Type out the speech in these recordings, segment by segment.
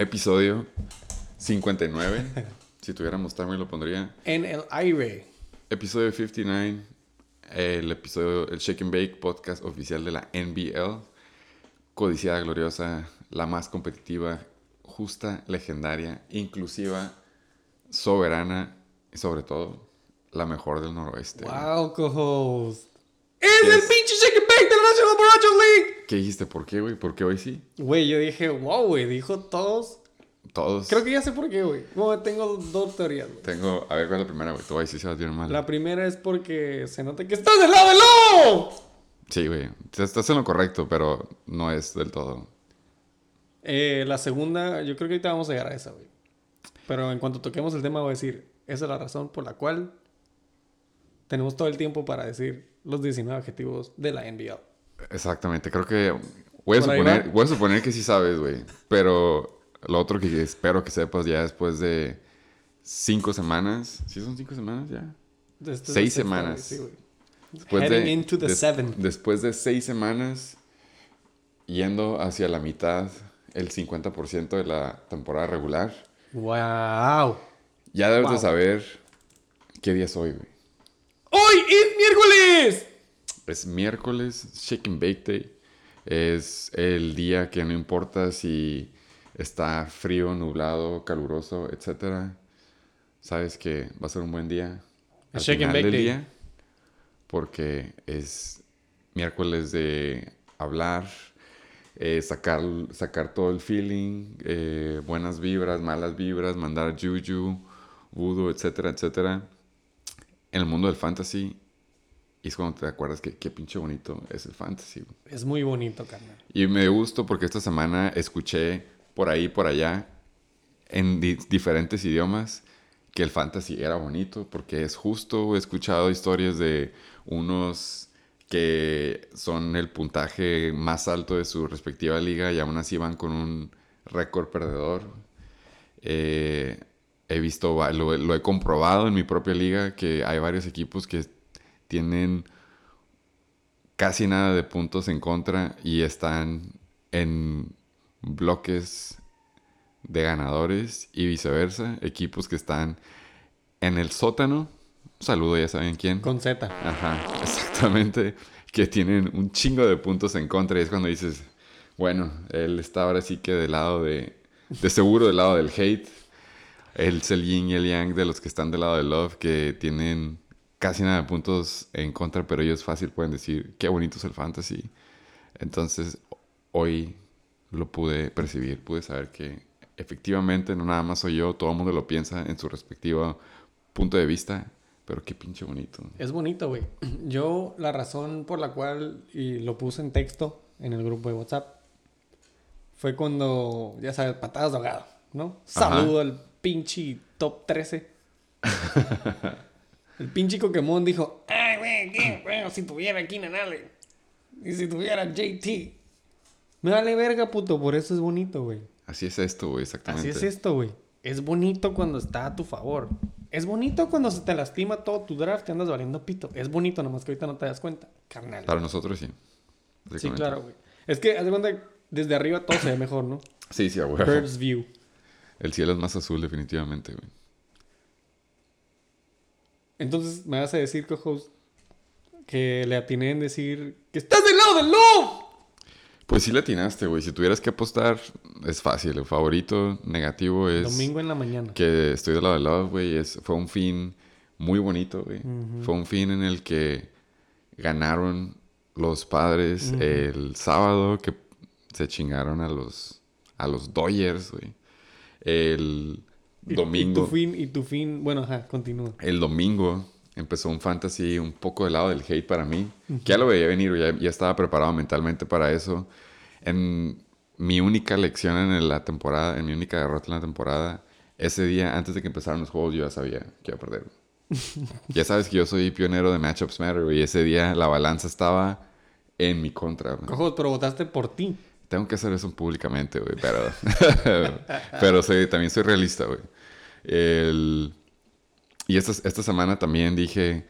Episodio 59. si tuviéramos timer lo pondría. En el aire. Episodio 59. El episodio, el Shake and Bake podcast oficial de la NBL. Codiciada, gloriosa, la más competitiva, justa, legendaria, inclusiva, soberana y sobre todo la mejor del noroeste. Wow, co-host. ¡Es el pinche Shake and Bake de la National Borrachos League! ¿Qué dijiste? ¿Por qué, güey? ¿Por qué hoy sí? Güey, yo dije, wow, güey, dijo todos. Todos. Creo que ya sé por qué, güey. Bueno, tengo dos teorías, güey. Tengo. A ver, ¿cuál es la primera, güey? Tú ahí sí se va a tirar mal. La primera es porque se nota que estás del lado del lobo. Sí, güey. Estás en lo correcto, pero no es del todo. Eh, la segunda, yo creo que ahorita vamos a llegar a esa, güey. Pero en cuanto toquemos el tema, voy a decir, esa es la razón por la cual tenemos todo el tiempo para decir los 19 objetivos de la NBA. Exactamente. Creo que. Voy a, ¿Por ahí suponer, voy a suponer que sí sabes, güey. Pero lo otro que espero que sepas ya después de cinco semanas. ¿Sí son cinco semanas ya? Es el Seis semanas. sí. Después Heading de, into the des- seven. Después de seis semanas, yendo hacia la mitad, el 50% de la temporada regular, ¡Wow! ya debes de saber qué día es hoy, güey. ¡Hoy es miércoles! Es miércoles, Shake and Bake Day. Es el día que no importa si está frío, nublado, caluroso, etcétera. Sabes que va a ser un buen día. Al Shake and final Bake del Day. día, porque es miércoles de hablar, eh, sacar, sacar todo el feeling, eh, buenas vibras, malas vibras, mandar juju, voodoo, etcétera, etcétera. En el mundo del fantasy, y es cuando te acuerdas que qué pinche bonito es el fantasy. güey. Es muy bonito, carnal. Y me gustó porque esta semana escuché por ahí, por allá, en di- diferentes idiomas, que el fantasy era bonito porque es justo. He escuchado historias de unos que son el puntaje más alto de su respectiva liga y aún así van con un récord perdedor. Eh, he visto, lo, lo he comprobado en mi propia liga que hay varios equipos que tienen casi nada de puntos en contra y están en bloques de ganadores y viceversa. Equipos que están en el sótano. Un saludo, ya saben quién. Con Z. Ajá, exactamente. Que tienen un chingo de puntos en contra. Y es cuando dices, bueno, él está ahora sí que del lado de. De seguro del lado del hate. El yin y el yang de los que están del lado del love, que tienen casi nada de puntos en contra, pero ellos fácil pueden decir, qué bonito es el fantasy. Entonces, hoy lo pude percibir, pude saber que efectivamente no nada más soy yo, todo el mundo lo piensa en su respectivo punto de vista, pero qué pinche bonito. Es bonito, güey. Yo, la razón por la cual, y lo puse en texto en el grupo de WhatsApp, fue cuando, ya sabes, patadas de ahogado, ¿no? Saludo al pinche top 13. el pinche Pokémon dijo, ay, güey, ¿qué? Bueno, si tuviera Keenan Allen. Y si tuviera JT. Me vale verga, puto, por eso es bonito, güey. Así es esto, güey, exactamente. Así es esto, güey. Es bonito cuando está a tu favor. Es bonito cuando se te lastima todo tu draft y andas valiendo pito. Es bonito, nomás que ahorita no te das cuenta. Carnal. Para nosotros sí. sí, claro, güey. Es que, haz de cuenta, que desde arriba todo se ve mejor, ¿no? Sí, sí, huevo. Bird's view. El cielo es más azul, definitivamente, güey. Entonces, me vas a decir, co-host, que le atiné en decir que estás del lado del love. Pues sí le atinaste, güey. Si tuvieras que apostar, es fácil. El favorito negativo es Domingo en la mañana. que estoy del lado del love, güey. Es, fue un fin muy bonito, güey. Fue un fin en el que ganaron los padres el sábado, que se chingaron a los, a los Dodgers, güey. El domingo. Y tu fin, y tu fin, bueno, ajá, continúa. El domingo empezó un fantasy un poco del lado del hate para mí. Que ya lo veía venir, ya, ya estaba preparado mentalmente para eso. En mi única lección en la temporada, en mi única derrota en la temporada, ese día, antes de que empezaran los juegos, yo ya sabía que iba a perder. ya sabes que yo soy pionero de Matchups Matter, y Ese día la balanza estaba en mi contra. Cojo, pero votaste por ti. Tengo que hacer eso públicamente, güey, pero... pero soy- también soy realista, güey. El- Y esta, esta semana también dije,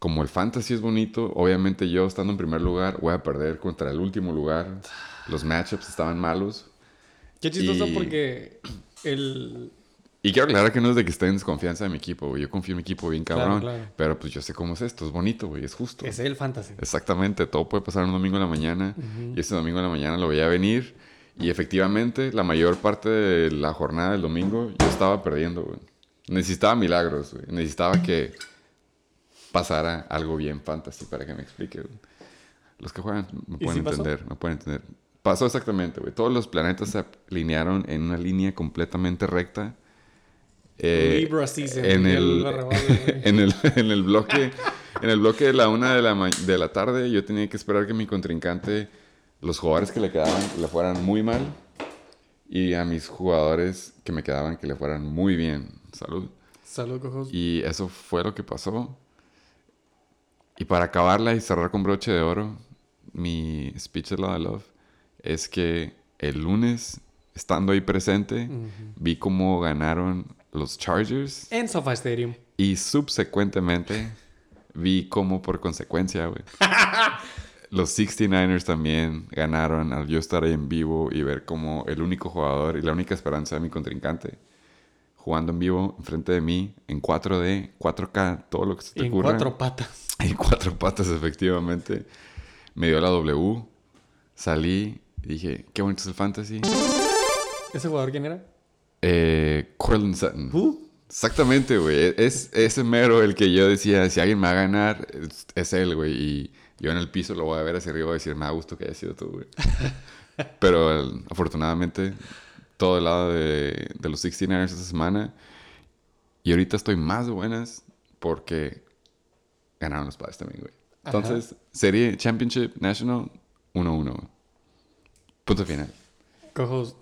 como el fantasy es bonito, obviamente yo estando en primer lugar voy a perder contra el último lugar. Los matchups estaban malos. Qué chistoso Y- porque el... Y quiero aclarar que no es de que esté en desconfianza de mi equipo, güey. Yo confío en mi equipo bien cabrón. claro. Pero pues yo sé cómo es esto. Es bonito, güey. Es justo. Es el fantasy. Exactamente. Todo puede pasar un domingo en la mañana. Y este domingo en la mañana lo veía venir. Y efectivamente, la mayor parte de la jornada del domingo yo estaba perdiendo, güey. Necesitaba milagros, güey. Necesitaba que pasara algo bien fantasy para que me explique, güey. Los que juegan me ¿Y pueden sí pasó? entender, me pueden entender. Pasó exactamente, güey. Todos los planetas se alinearon en una línea completamente recta. Eh, en el, en el en el bloque en el bloque de la una de la, de la tarde yo tenía que esperar que mi contrincante los jugadores que le quedaban le fueran muy mal y a mis jugadores que me quedaban que le fueran muy bien. Salud. Salud, cojos. y eso fue lo que pasó. Y para acabarla y cerrar con broche de oro mi speech de la de love es que el lunes estando ahí presente vi cómo ganaron los Chargers En SoFi Stadium. y subsecuentemente vi cómo por consecuencia, güey. los 69ers también ganaron al yo estar ahí en vivo y ver cómo el único jugador y la única esperanza de mi contrincante jugando en vivo enfrente de mí en 4D, 4K, todo lo que se te En ocurra. cuatro patas. En cuatro patas, efectivamente. Me dio la W. Salí y dije, qué bonito es el fantasy. ¿Ese jugador quién era? Eh, Cortland Sutton. ¿Who? Exactamente, güey. Es ese mero el que yo decía, si alguien me va a ganar, es, es él, güey. Y yo en el piso lo voy a ver hacia arriba y decir, me da gusto que haya sido tú, güey. Pero el- afortunadamente, todo el lado de, de los 69ers esta semana. Y ahorita estoy más buenas porque ganaron los padres también, güey. Entonces, serie Championship National 1-1. güey. Punto final. Cojos.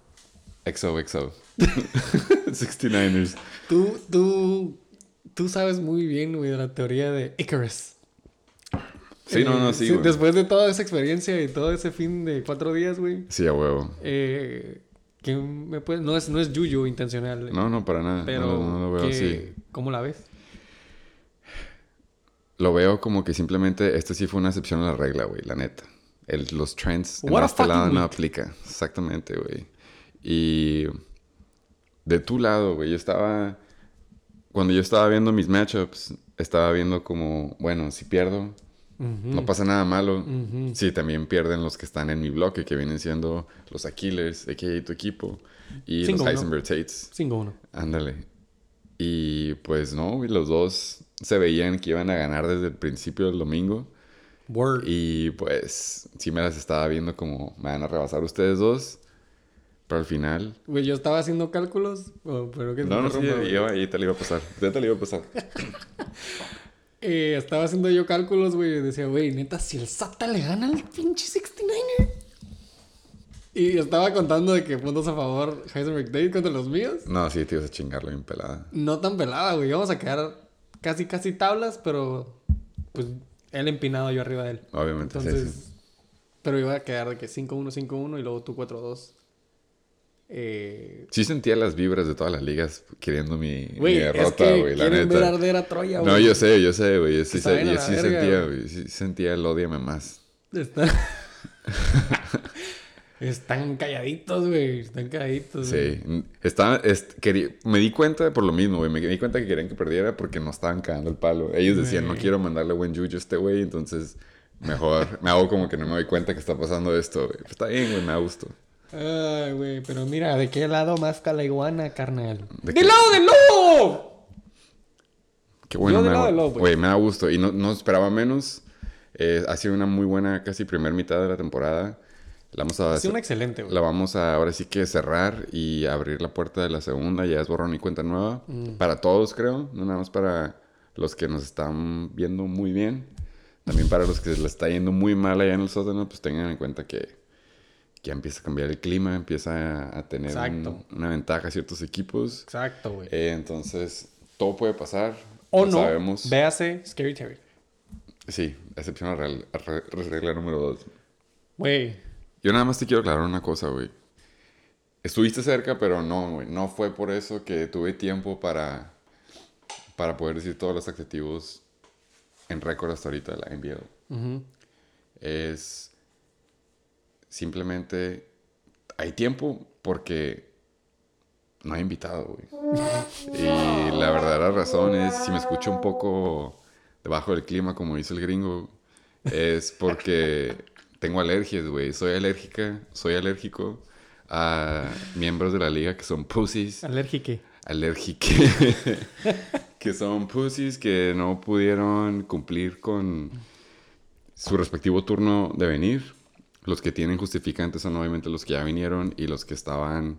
XOXO. 69ers. Tú, tú, tú sabes muy bien, güey, de la teoría de Icarus. Sí, no, no, sí, güey. Después de toda esa experiencia y todo ese fin de cuatro días, güey. Sí, a huevo. Eh, que me puede, no es, no es yuyo intencional. No, no, para nada. pero no, lo- no lo veo así. ¿cómo la ves? Lo veo como que simplemente este sí fue una excepción a la regla, güey, la neta. El- los trends en What a este lado no aplica. Exactamente, güey. Y de tu lado, güey, yo estaba... Cuando yo estaba viendo mis matchups, estaba viendo como, bueno, si pierdo, no pasa nada malo. Ujú. Sí, también pierden los que están en mi bloque, que vienen siendo los Aquiles, a.k.a. tu equipo, y Cinco, los. Heisenberg Tates. 5-1. Ándale. Y pues no, güey, los dos se veían que iban a ganar desde el principio del domingo. Word. Y pues sí me las estaba viendo como me van a rebasar ustedes dos. Pero al final... Güey, yo estaba haciendo cálculos, pero que No, no, sí, yo ahí te le iba a pasar. Ya te le iba a pasar. Eh, estaba haciendo yo cálculos, güey, decía, güey, neta, si el SATA le gana al pinche 69er. Y estaba contando de que puntos a favor Heisenberg Date contra los míos. No, sí, te ibas a chingarlo bien pelada. No tan pelada, güey. Íbamos a quedar casi, casi tablas, pero pues él empinado yo arriba de él. Obviamente, sí, Entonces, sí. pero iba a quedar de que 5-1, 5-1 y luego tú 4-2. Eh, Sí sentía las vibras de todas las ligas queriendo mi, mi güey, es derrota, que güey, la quieren ver neta. arder a Troya, güey. No, yo sé, yo sé, güey. Yo sí, yo sí verga, sentía, güey. Sí sentía el odiame más. Está- Están calladitos, güey. Están calladitos. güey. Sí, quería- me di cuenta por lo mismo, güey. Me di cuenta que querían que perdiera porque no estaban cagando el palo. Ellos decían, no quiero mandarle buen juju a este güey, entonces mejor me hago como que no me doy cuenta que está pasando esto, güey. Pues está bien, güey, me da gusto. Ay, güey, pero mira, ¿de qué lado más la iguana, carnal? ¿De ¡Del qué? lado del lobo! Qué bueno, Yo del me, lado del lobo, güey. güey, me da gusto. Y no, no esperaba menos. Eh, ha sido una muy buena casi primer mitad de la temporada. La vamos a Ha sido un excelente, güey. La vamos a ahora sí que cerrar y abrir la puerta de la segunda. Ya es borrón y cuenta nueva. Mm. Para todos, creo. No nada más para los que nos están viendo muy bien. También para los que les está yendo muy mal allá en el sótano, pues tengan en cuenta que ya empieza a cambiar el clima, empieza a, a tener un- una ventaja ciertos equipos. Exacto, güey. Eh, entonces, todo puede pasar. o no, Sabemos. véase Scary Terry. Sí, excepción a regla, a re- regla número dos. Güey, Yo nada más te quiero aclarar una cosa, güey. Estuviste cerca, pero no, güey. No fue por eso que tuve tiempo para, para poder decir todos los adjetivos en récord hasta ahorita de la NBA. Es simplemente... Hay tiempo porque no hay invitado, güey. Y la verdadera razón es, si me escucho un poco debajo del clima, como dice el gringo, es porque tengo alergias, güey. Soy alérgica, soy alérgico a miembros de la liga que son pussies. Alérgique. Alérgique. que son pussies que no pudieron cumplir con su respectivo turno de venir. Los que tienen justificantes son obviamente los que ya vinieron y los que estaban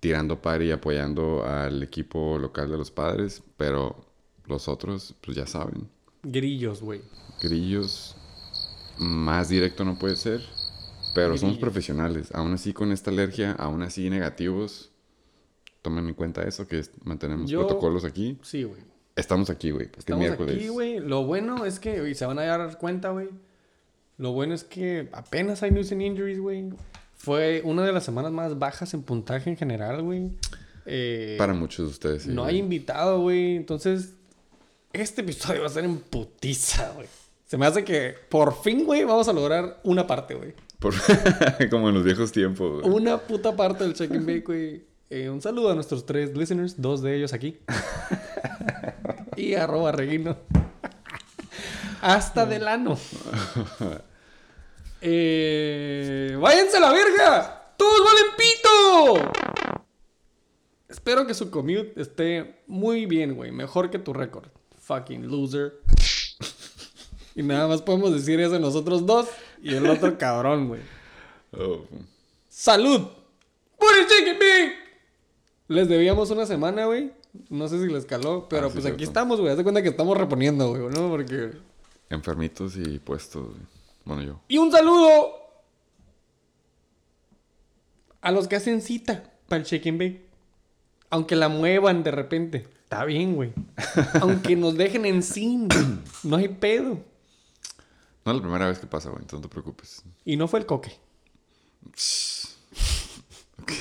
tirando par y apoyando al equipo local de los padres, pero los otros, pues ya saben. Grillos, güey. Grillos. Más directo no puede ser. Pero somos Grillos. profesionales. Aún así con esta alergia, aún así negativos. Tomen en cuenta eso, que mantenemos Yo- protocolos aquí. Sí, güey. Estamos aquí, güey. Estamos miércoles. aquí, güey. Lo bueno es que, y se van a dar cuenta, güey. Lo bueno es que apenas hay news and injuries, güey. Fue una de las semanas más bajas en puntaje en general, güey. Eh, Para muchos de ustedes. sí, no hay invitado, güey. Entonces, este episodio va a ser en putiza, güey. Se me hace que por fin, güey, vamos a lograr una parte, güey. Por- Como en los viejos tiempos, güey. Una puta parte del check and bake, güey. Eh, un saludo a nuestros tres listeners, dos de ellos aquí. y arroba reguino. Hasta del ano. Eh, ¡Váyanse a la verga! ¡Todos valen pito! Espero que su commute esté muy bien, güey. Mejor que tu récord. Fucking loser. Y nada más podemos decir eso nosotros dos y el otro cabrón, güey. Oh. ¡Salud! ¡Por el chicken! Les debíamos una semana, güey. No sé si les caló, pero Ah, pues aquí estamos, güey. Haz de cuenta que estamos reponiendo, güey, ¿no? Porque. Enfermitos y puestos, güey. Bueno, yo. Y un saludo a los que hacen cita para el check-in. Aunque la muevan de repente. Está bien, güey. Aunque nos dejen en sin. No hay pedo. No es la primera vez que pasa, güey. Entonces no te preocupes. Y no fue el coque. Ok.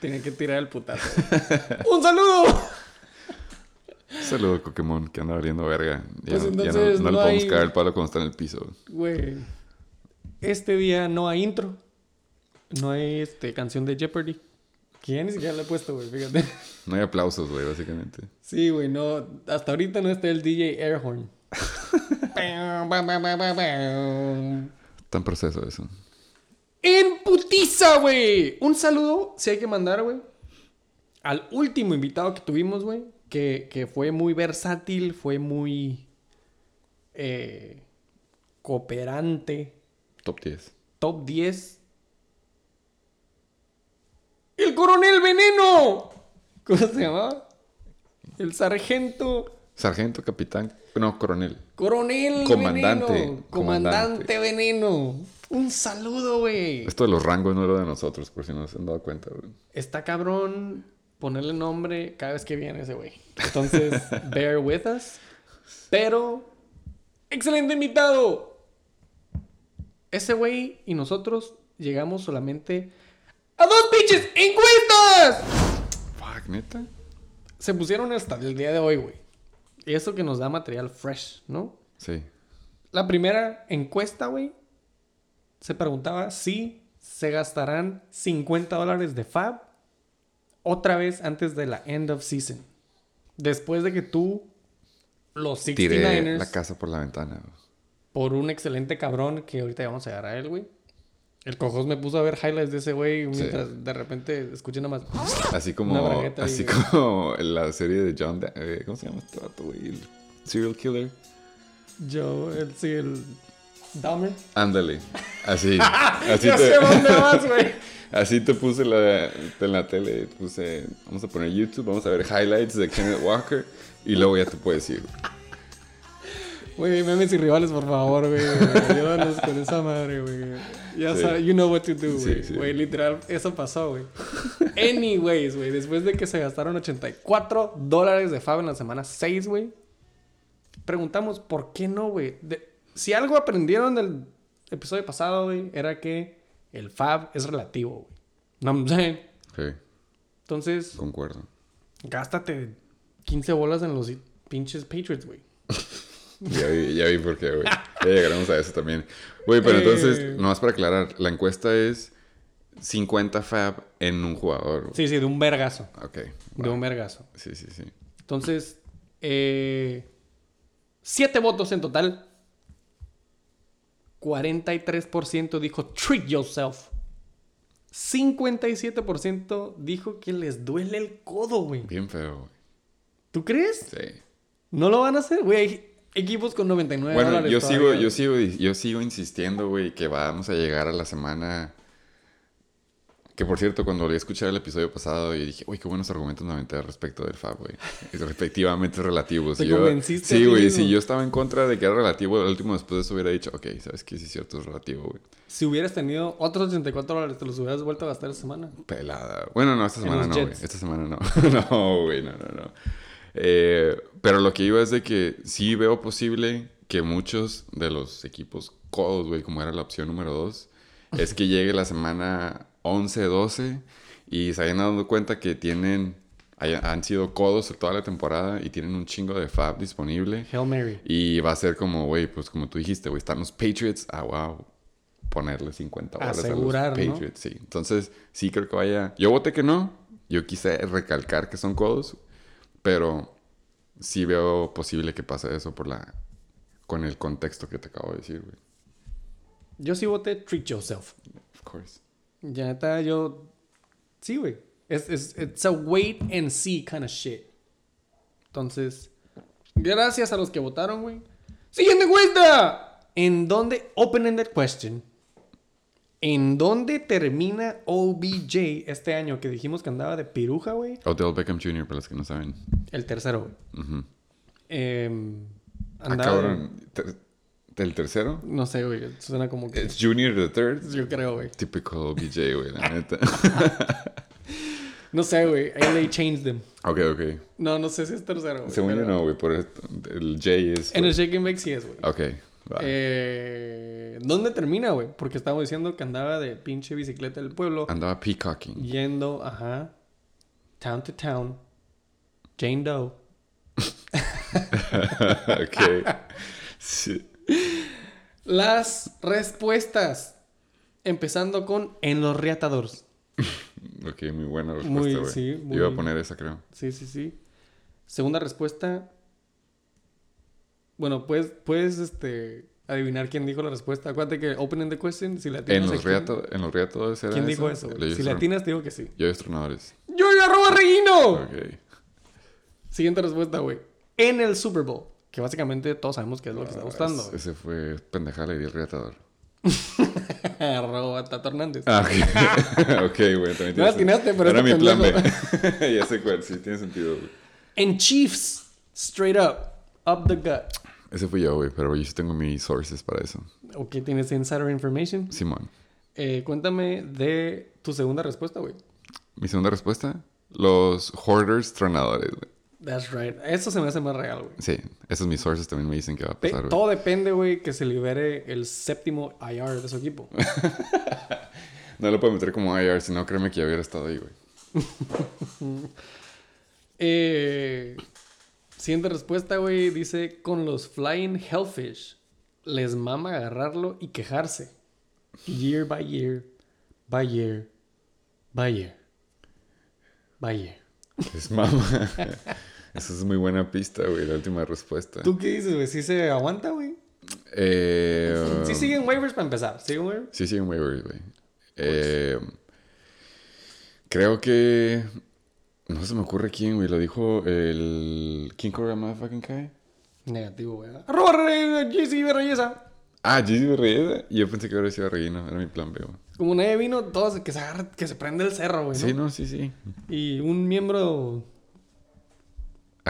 Tenía que tirar el putazo. ¡Un saludo! Saludo Pokémon que anda valiendo verga. Ya, Pues no- ya no- entonces no, no le podemos hay- caer el palo cuando está en el piso. güey. Este día no hay intro. No hay este, canción de Jeopardy. Que ya ni siquiera la he puesto, güey, fíjate. No hay aplausos, güey, básicamente. Sí, güey, no. Hasta ahorita no está el DJ Airhorn. Está en proceso eso. En putiza, güey. Un saludo, si hay que mandar, güey. Al último invitado que tuvimos, güey. Que, que fue muy versátil, fue muy eh, cooperante. Top 10. Top 10. ¡El coronel veneno! ¿Cómo se llamaba? El sargento. Sargento, capitán. No, coronel. Coronel Comandante, veneno. Comandante, veneno. Un saludo, güey. Esto de los rangos no era de nosotros, por si no se han dado cuenta, güey. Está cabrón ponerle nombre cada vez que viene ese güey. Entonces, bear with us. Pero, excelente invitado. Ese güey y nosotros llegamos solamente a dos pinches encuestas. Fuck, neta. Se pusieron hasta el día de hoy, güey. Y eso que nos da material fresh, ¿no? Sí. La primera encuesta, güey, se preguntaba si se gastarán 50 dólares de Fab otra vez antes de la end of season. Después de que tú, los Tiré 69ers, la casa por la ventana. por un excelente cabrón que ahorita vamos a llegar a él, güey. El cojos me puso a ver highlights de ese güey mientras de repente escuché nada más. Así como, así como en la serie de John... Da- eh, ¿Cómo se llama este güey? El serial killer. Yo, el, sí, el Dahmer. Ándale. Así. Así ya te, sé dónde vas, güey. así te puse la, en la tele. te Puse, vamos a poner YouTube, vamos a ver highlights de Kenneth Walker. Y luego ya te puedes ir. Güey, memes y rivales, por favor, güey. Ayúdanos con esa madre, güey. Ya Sí. sabes, you know what to do, Sí, güey. sí. Güey, literal, eso pasó, güey. Anyways, güey, después de que se gastaron 84 dólares de Fab en la semana 6, güey. Preguntamos, ¿por qué no, güey? Si algo aprendieron del episodio pasado, güey, era que el Fab es relativo, güey. No saying. Sí, Entonces, concuerdo. gástate 15 bolas en los pinches Patriots, güey. Ya vi, ya vi por qué, güey. Ya llegaremos a eso también. Güey, pero Eh. entonces, nomás para aclarar, la encuesta es 50 fab en un jugador. güey. Sí, sí, de un vergazo. Ok. De un vergazo. Sí, sí, sí. Entonces, eh, siete votos en total. 43% dijo treat yourself. 57% dijo que les duele el codo, güey. Bien feo, güey. ¿Tú crees? Sí. No lo van a hacer, güey. Hay equipos con 99 Bueno, dólares yo sigo, yo sigo, yo sigo insistiendo, güey, que vamos a llegar a la semana. Que por cierto, cuando volví a escuchar el episodio pasado y dije, uy, qué buenos argumentos me aventé respecto del Fab, güey. Es respectivamente relativo. Te Si yo- convenciste Sí, güey, si yo estaba en contra de que era relativo, el último después de eso hubiera dicho, ok, sabes que sí es cierto, es relativo, güey. Si hubieras tenido otros 84 dólares, te los hubieras vuelto a gastar esta semana. Pelada. Bueno, no, esta semana no, güey. Esta semana no. no, güey, no, no, no. Eh, pero lo que iba es de que sí veo posible que muchos de los equipos codos, güey, como era la opción número dos, es que llegue la semana 11, 12 y se hayan dado cuenta que tienen, han sido codos toda la temporada y tienen un chingo de fab disponible. Hail Mary. Y va a ser como, güey, pues como tú dijiste, güey, están los Patriots. Ah, wow. Ponerle 50 bolas Asegurar, a ¿no? los Patriots, sí. Entonces, sí creo que vaya. Yo voté que no. Yo quise recalcar que son codos. Pero sí veo posible que pase eso por la. Con el contexto que te acabo de decir, güey. Yo sí voté treat yourself. Of course. Ya neta, yo. Sí, güey. Es, es, it's a wait and see kind of shit. Entonces, gracias a los que votaron, güey. Siguiente encuesta. ¿En dónde, open-ended question, en dónde termina OBJ este año que dijimos que andaba de piruja, güey? Odell Beckham Jr., para los que no saben. El tercero, güey. Em, Ah, andaba cabrón. ¿Del tercero? No sé, güey. Suena como que. ¿Es Junior the third? Yo creo, güey. Typical BJ, güey, la neta. No sé, güey. They changed them. ok, ok. No, no sé si es tercero. güey, Según yo pero- no, güey, por el J es... En el Shake and Bake sí es, güey. Ok. Eh, ¿Dónde termina, güey? Porque estábamos diciendo que andaba de pinche bicicleta del pueblo. Andaba peacocking. Yendo, ajá. Town to town. Jane Doe. ok. Sí. Las respuestas. Empezando con En los Reatadores. Ok, muy buena respuesta, Muy, Yo Iba a poner esa, creo. Sí, sí, sí. Segunda respuesta. Bueno, puedes, puedes este, adivinar quién dijo la respuesta. Acuérdate que open the question, si la En los, riato, en los era ¿Quién dijo eso? Si Yoyos la tienes, te digo que sí. Yoyos tronadores. ¡Yo arroba Reguino! Ok. Siguiente respuesta, güey. En el Super Bowl. Que básicamente todos sabemos qué es lo que está gustando. Ah, ese fue pendejada, di el reatador. Arroba Tato Hernández. Ah, ok. güey. También No atinaste, pero Era mi plan B. ya sé cuál, sí, tiene sentido, güey. En Chiefs, straight up, up the gut. Ese fui yo, güey, pero yo sí tengo mis sources para eso. Ok, tienes insider information. Simón. Eh, cuéntame de tu segunda respuesta, güey. Mi segunda respuesta, los hoarders tronadores, güey. That's right. Eso se me hace más real, güey. Sí, esos mis sources también me dicen que va a pasar, güey. todo depende, güey, que se libere el séptimo IR de su equipo. No lo puedo meter como IR, si no, créeme que ya hubiera estado ahí, güey. Eh, siguiente respuesta, güey. Dice: Con los Flying Hellfish les mama agarrarlo y quejarse. Year by year, by year, by year, by year. Es mama. Esa es muy buena pista, güey, la última respuesta. ¿Tú qué dices, güey? ¿Sí se aguanta, güey? Eh, Sí siguen waivers para empezar. ¿Siguen waivers? Sí, siguen waivers, güey. Eh, creo que... No se me ocurre quién, güey. Lo dijo el... ¿Quién corre a Motherfucking Kai? Negativo, güey. Arroba JC Berreyesa. Ah, Reyes. Y yo pensé que hubiera sido Reguino. Era mi plan B, güey. Como nadie vino, todos que se agarra, que se prende el cerro, güey. ¿no? Sí, no, sí, sí. Y un miembro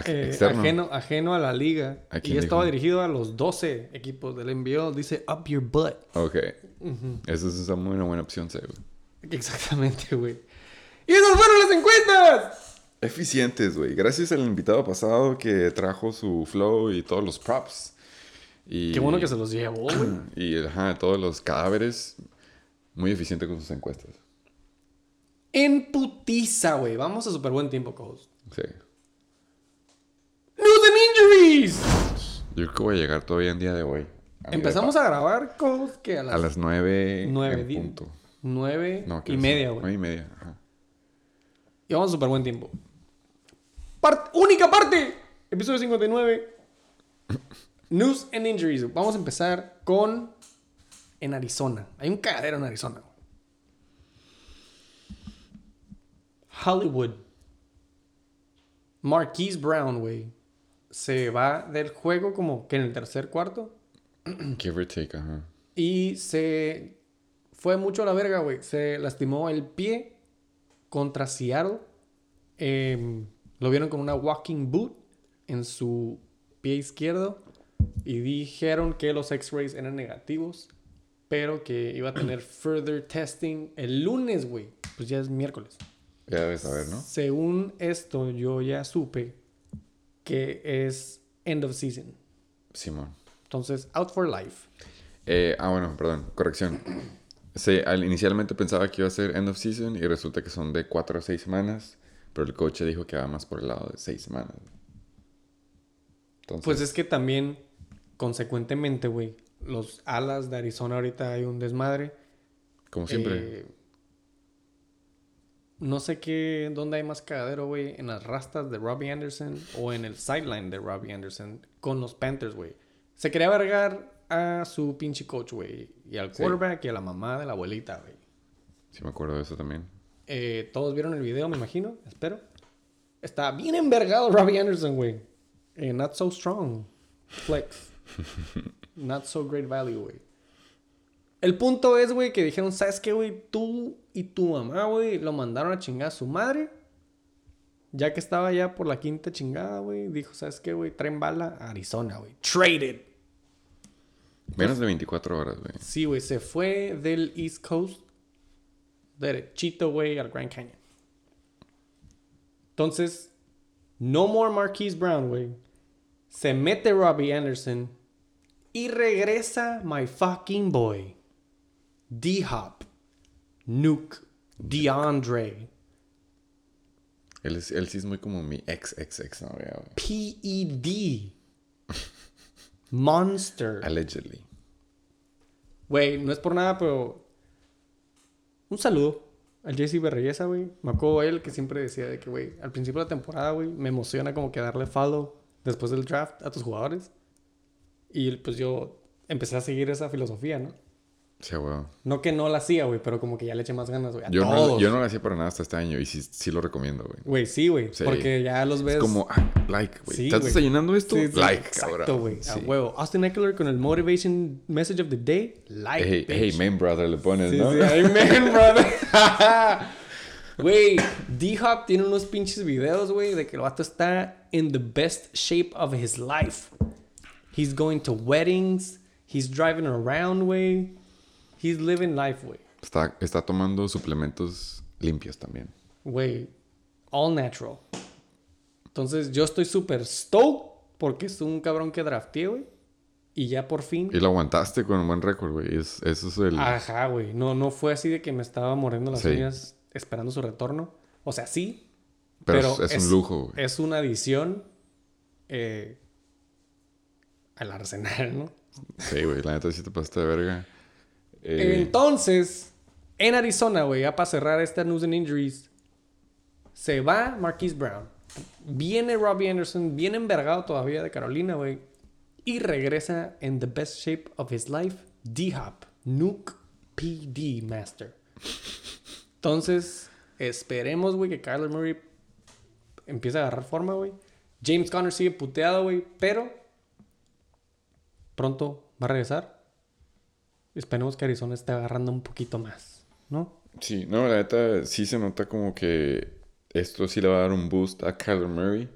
eh, ajeno, ajeno a la liga. ¿A Y estaba dijo? dirigido a los 12 equipos del NBO. Dice, up your butt. Ok. Esa es una muy buena opción, güey. Exactamente, güey. Y esas fueron las encuestas. Eficientes, güey. Gracias al invitado pasado que trajo su flow y todos los props. Y, Qué bueno que se los llevó, güey. Y, ajá, todos los cadáveres. Muy eficiente con sus encuestas. En putiza, güey. Vamos a súper buen tiempo, cojos. Sí. Injuries. Yo creo que voy a llegar todavía en día de hoy. A Empezamos a grabar, cojos, que a las... A las nueve Nueve, en di- punto. nueve No, ¿qué y media, güey. Y media. Ajá. Llevamos súper buen tiempo. Part- única parte. Episodio 59. News and injuries. Vamos a empezar con... En Arizona. Hay un cagadero en Arizona. Hollywood. Marquise Brown, güey. Se va del juego como que en el tercer cuarto. Give or take, ajá. Y se fue mucho a la verga, güey. Se lastimó el pie contra Seattle. Em, lo vieron con una walking boot en su pie izquierdo. Y dijeron que los x-rays eran negativos. Pero que iba a tener further testing el lunes, güey. Pues ya es miércoles. Ya debes saber, ¿no? Según esto, yo ya supe que es end of season. Simón. Entonces, out for life. Eh, ah, bueno, perdón, corrección. Sí, al- inicialmente pensaba que iba a ser end of season y resulta que son de 4 a 6 semanas, pero el coach dijo que va más por el lado de 6 semanas. Entonces, Pues es que también, consecuentemente, güey, los alas de Arizona ahorita hay un desmadre. como siempre, Eh, no sé qué, dónde hay más cagadero, güey, en las rastas de Robbie Anderson o en el sideline de Robbie Anderson con los Panthers, güey. Se quería vergar a su pinche coach, güey, y al Sí. quarterback y a la mamá de la abuelita, güey. sí me acuerdo de eso también. Eh, Todos vieron el video, me imagino, espero. Está bien envergado Robbie Anderson, güey. Eh, not so strong. Flex. not so great value, güey. El punto es, güey, que dijeron, ¿sabes qué, güey? Tú y tu mamá, güey, lo mandaron a chingar a su madre. Ya que estaba ya por la quinta chingada, güey. Dijo, ¿sabes qué, güey? Traen bala a Arizona, güey. Traded. Menos de 24 horas, güey. Sí, güey, se fue del East Coast derechito, güey, al Grand Canyon. Entonces, no more Marquise Brown, güey. Se mete Robbie Anderson y regresa my fucking boy. D-Hop. Nuke. DeAndre. Él, es- él sí es muy como mi ex, ex, ex novia, güey. P.E.D. Monster. Allegedly. Güey, no es por nada, pero. Un saludo al JC Berreyesa, güey. Me acuerdo él que siempre decía de que, güey, al principio de la temporada, güey, me emociona como que darle follow después del draft a tus jugadores. Y pues yo empecé a seguir esa filosofía, ¿no? Sí, güey. No que no la hacía, güey, pero como que ya le eché más ganas, güey. Yo no, yo no lo hacía para nada hasta este año y sí, sí lo recomiendo, güey. Güey, sí, güey. Sí. Porque ya los ves. Es como, ah, like, güey. Sí, ¿Estás desayunando esto? Sí, like, exacto, güey. A huevo. Austin Eckler con el motivation message of the day. Like. Hey, hey, bitch. main brother, le pones, ¿no? sí, amen, brother. Güey, D-Hop tiene unos pinches videos, güey, de que el vato está in the best shape of his life. He's going to weddings. He's driving around, güey. He's living life, güey. Está, está tomando suplementos limpios también. Güey, all natural. Entonces, yo estoy súper stoked porque es un cabrón que drafteé, güey. Y ya por fin. Y lo aguantaste con un buen récord, güey. Es- eso es el... Ajá, güey. No, no fue así de que me estaba mordiendo las Sí. uñas esperando su retorno. O sea, sí. pero es, es un lujo, güey. Es una adición eh, al arsenal, ¿no? Sí, güey. La neta sí te pasaste de verga. Eh, Entonces, en Arizona, güey, ya para cerrar esta news and injuries, se va Marquise Brown. Viene Robbie Anderson, bien envergado todavía de Carolina, güey. Y regresa en the best shape of his life, D-Hop, Nuke PD Master. Entonces, esperemos, güey, que Kyler Murray empiece a agarrar forma, güey. James Conner sigue puteado, güey, pero pronto va a regresar. Esperemos que Arizona esté agarrando un poquito más, ¿no? Sí, no, la neta sí se nota como que esto sí le va a dar un boost a Kyler Murray.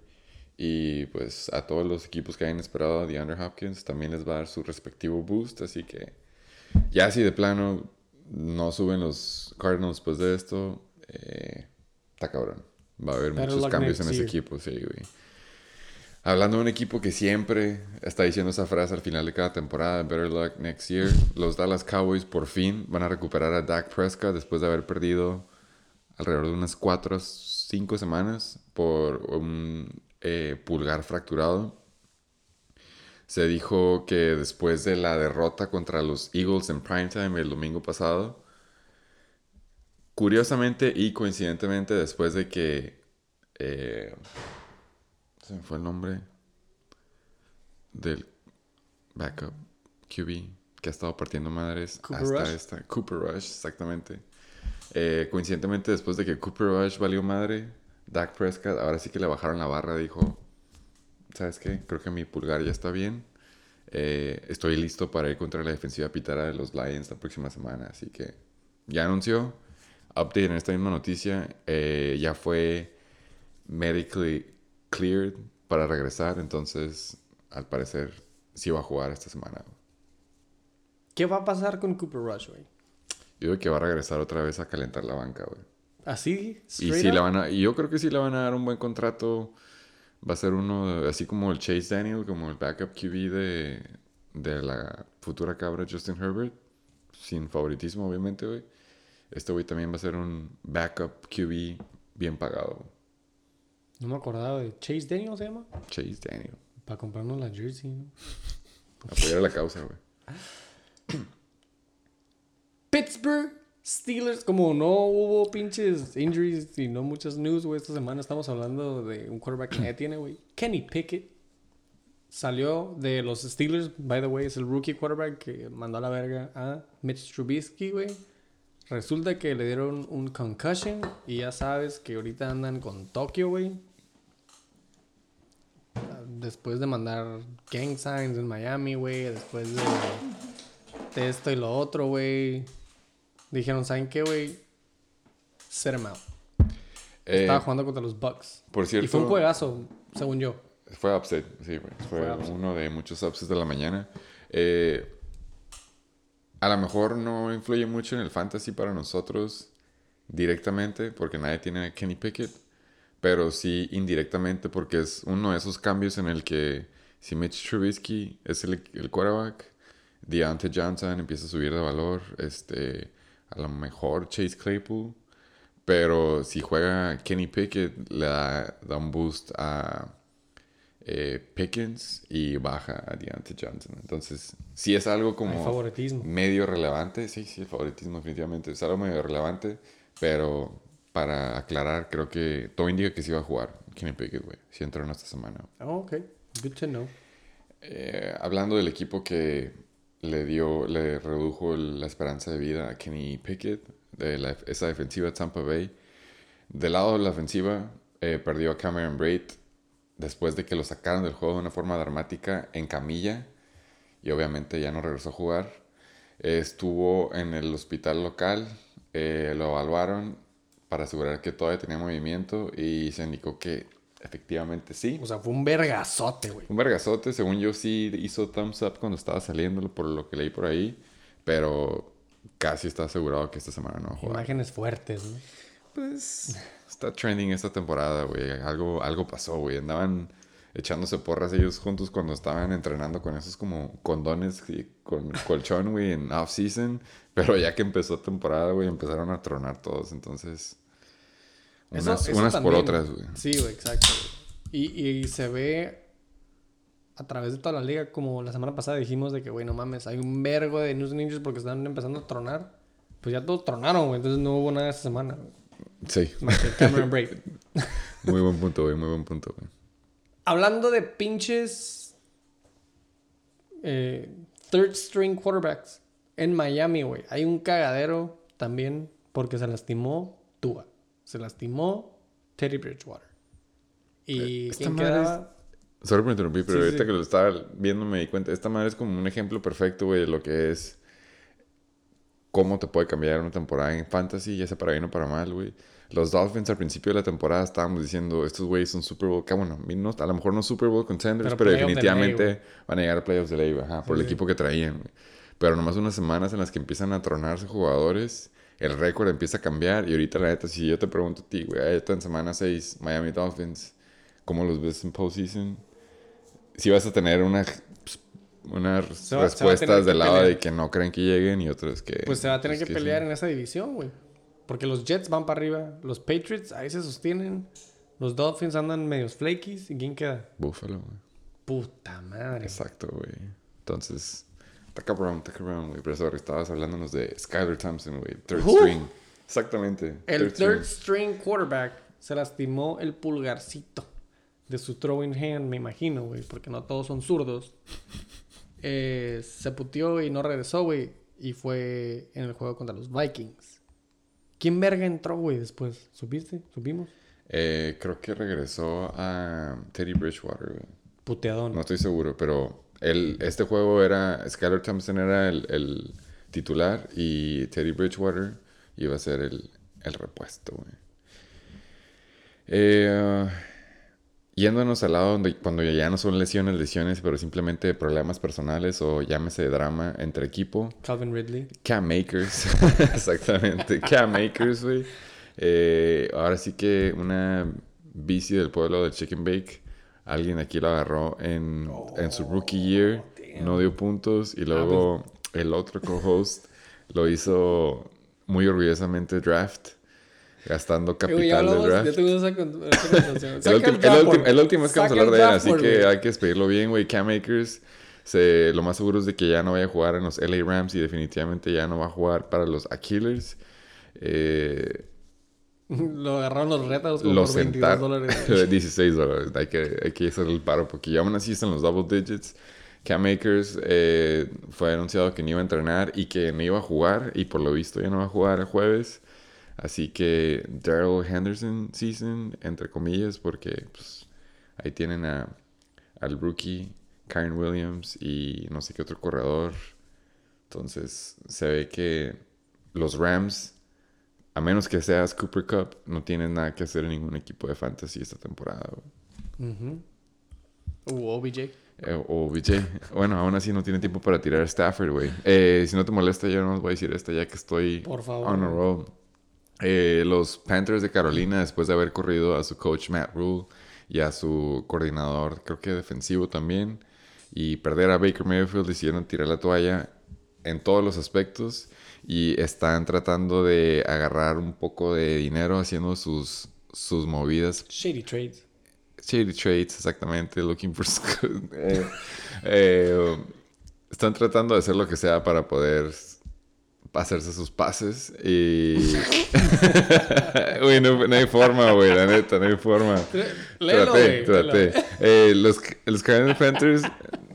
Y pues a todos los equipos que hayan esperado a DeAndre Hopkins también les va a dar su respectivo boost. Así que ya si de plano no suben los Cardinals después de esto, eh, está cabrón. Va a haber muchos cambios en ese equipo, sí, güey. Hablando de un equipo que siempre está diciendo esa frase al final de cada temporada, Better Luck Next Year, los Dallas Cowboys por fin van a recuperar a Dak Prescott después de haber perdido alrededor de unas 4 o 5 semanas por un eh, pulgar fracturado. Se dijo que después de la derrota contra los Eagles en primetime el domingo pasado, curiosamente y coincidentemente, después de que. eh, se me fue el nombre. Del backup QB que ha estado partiendo madres Cooper hasta Rush. esta. Cooper Rush, exactamente. Eh, coincidentemente, después de que Cooper Rush valió madre, Dak Prescott, ahora sí que le bajaron la barra, dijo: ¿Sabes qué? Creo que mi pulgar ya está bien. Eh, estoy listo para ir contra la defensiva pitara de los Lions la próxima semana. Así que ya anunció. Update en esta misma noticia. eh, ya fue medically cleared para regresar. Entonces, al parecer, sí va a jugar esta semana. ¿Qué va a pasar con Cooper Rush, güey? Yo creo que va a regresar otra vez a calentar la banca, güey. ¿Así? Y sí up? van a, y yo creo que sí le van a dar un buen contrato. Va a ser uno, así como el Chase Daniel, como el backup QB de, de la futura cabra Justin Herbert. Sin favoritismo, obviamente, güey. Este güey también va a ser un backup QB bien pagado. No me acordaba de Chase Daniel, ¿se llama? Chase Daniel. Para comprarnos la jersey, ¿no? Apoyar a la causa, güey. Pittsburgh Steelers, como no hubo pinches injuries y no muchas news, güey, esta semana estamos hablando de un quarterback que nadie tiene, güey. Kenny Pickett salió de los Steelers, by the way, es el rookie quarterback que mandó a la verga a Mitch Trubisky, güey. Resulta que le dieron un concussion y ya sabes que ahorita andan con Tokio, güey. Después de mandar gang signs en Miami, güey, después de de esto y lo otro, güey. Dijeron, ¿saben qué, güey? Set him out. Eh, Estaba jugando contra los Bucks. por cierto, Y fue un juegazo, según yo. Fue upset, sí, güey. Fue, Fue upset. uno de muchos upsets de la mañana. Eh, a lo mejor no influye mucho en el fantasy para nosotros directamente, porque nadie tiene a Kenny Pickett, pero sí indirectamente, porque es uno de esos cambios en el que si Mitch Trubisky es el, el quarterback, Deontay Johnson empieza a subir de valor, este, a lo mejor Chase Claypool, pero si juega Kenny Pickett, le da, da un boost a eh, Pickens y baja a Deontay Johnson. Entonces, sí es algo como favoritismo. medio relevante. Sí, sí, el favoritismo definitivamente es algo medio relevante, pero para aclarar, creo que todo indica que sí va a jugar Kenny Pickett, güey. Si entró en esta semana. Oh, ok. Good to know. Eh, hablando del equipo que le dio, le redujo la esperanza de vida a Kenny Pickett, de la- esa defensiva de Tampa Bay. Del lado de la ofensiva, eh, perdió a Cameron Braid después de que lo sacaron del juego de una forma dramática en camilla y obviamente ya no regresó a jugar. Eh, estuvo en el hospital local, eh, lo evaluaron para asegurar que todavía tenía movimiento y se indicó que efectivamente sí. O sea, fue un vergazote, güey. Un vergazote, según yo sí hizo thumbs up cuando estaba saliendo, por lo que leí por ahí, pero casi está asegurado que esta semana no va a jugar. Imágenes fuertes, ¿no? Pues está trending esta temporada, güey. Algo, algo pasó, güey. Andaban echándose porras ellos juntos cuando estaban entrenando con esos como condones y con colchón, güey, en off-season. Pero ya que empezó temporada, güey, empezaron a tronar todos. Entonces, unas, eso unas por otras, güey. Sí, güey, exacto. Y, y se ve a través de toda la liga, como la semana pasada dijimos de que, güey, no mames, hay un vergo de news injuries porque están empezando a tronar. Pues ya todos tronaron, güey. Entonces no hubo nada esta semana. güey. Sí, Más que Cameron Braid. muy buen punto, güey, muy buen punto, güey. Hablando de pinches eh, third string quarterbacks en Miami, güey. Hay un cagadero también porque se lastimó Tua. Se lastimó Teddy Bridgewater. ¿Y Eh, esta quién madre quedaba? Sorry por interrumpir, pero Sí, ahorita sí. que lo estaba viendo me di cuenta. Esta madre es como un ejemplo perfecto, güey, de lo que es cómo te puede cambiar una temporada en fantasy, ya sea para bien o para mal, güey. Los Dolphins al principio de la temporada estábamos diciendo, estos güeyes son Super Bowl, que bueno, no- a lo mejor no Super Bowl contenders, Pero pero, de definitivamente van a llegar a playoffs de ley, ajá, por el equipo que traían, güey. Pero nomás unas semanas en las que empiezan a tronarse jugadores, el récord empieza a cambiar y ahorita la neta, si yo te pregunto a ti, güey, ahorita en semana 6, Miami Dolphins, ¿cómo los ves en postseason? Si vas a tener una, pues, unas Se va- respuestas tener que del lado pelear. de que no creen que lleguen y otros que... Pues se va a tener pues, que sí. pelear en esa división, güey. Porque los Jets van para arriba. Los Patriots ahí se sostienen. Los Dolphins andan medios flakies. ¿Y quién queda? Búfalo, güey. Puta madre. Exacto, güey. Entonces, está cabrón, está cabrón, güey. Pero sorry, estabas hablándonos de Skylar Thompson, güey. Third Uh. string. Exactamente. El third string quarterback se lastimó el pulgarcito de su throwing hand, me imagino, güey, porque no todos son zurdos. Eh, se putió y no regresó, güey, y fue en el juego contra los Vikings. ¿Quién verga entró, güey, después? ¿Supiste? ¿Supimos? Eh, creo que regresó a Teddy Bridgewater, güey. Puteadón. No estoy seguro, pero el, este juego era. Skylar Thompson era el, el titular y Teddy Bridgewater iba a ser el, el repuesto, güey. Eh, yéndonos al lado donde cuando ya no son lesiones, lesiones, pero simplemente problemas personales o llámese drama entre equipo. Calvin Ridley. Cam Makers. Exactamente. Cam Makers, güey. Eh, ahora sí que una bici del pueblo de Chicken Bake. Alguien aquí lo agarró en, en su rookie year. No dio puntos. Y luego el otro co-host lo hizo muy orgullosamente draft. Gastando capital del draft. Ya esa conversación. El, último es que vamos a hablar de él, así board, que hay que despedirlo bien, güey. Cam Akers, se, lo más seguro es de que ya no vaya a jugar en los LA Rams y definitivamente ya no va a jugar para los Aquilers. Eh, Lo agarraron los retos como lo por 22 sentaron. dólares. 16 dólares. Hay que, hay que hacer el paro porque ya aún así están los double digits. Cam Akers eh, fue anunciado que no iba a entrenar y que no iba a jugar y por lo visto ya no va a jugar el jueves. Así que Daryl Henderson season, entre comillas, porque pues, ahí tienen a, al rookie Karen Williams y no sé qué otro corredor. Entonces se ve que los Rams, a menos que seas Cooper Cup, no tienen nada que hacer en ningún equipo de fantasy esta temporada. Uh, OBJ. Eh, o BJ. Bueno, aún así no tiene tiempo para tirar a Stafford, güey. Eh, si no te molesta, yo no os voy a decir esta ya que estoy Por favor. on a roll. Eh, los Panthers de Carolina, después de haber corrido a su coach Matt Rule y a su coordinador, creo que defensivo también, y perder a Baker Mayfield, decidieron tirar la toalla en todos los aspectos y están tratando de agarrar un poco de dinero haciendo sus, sus movidas Shady trades. Shady Trades, exactamente. Looking for. eh, eh, están tratando de hacer lo que sea para poder hacerse sus pases. Y. Uy, no, no hay forma, güey, la neta, no hay forma. Léelo, traté, traté. Eh, los, los Carolina Panthers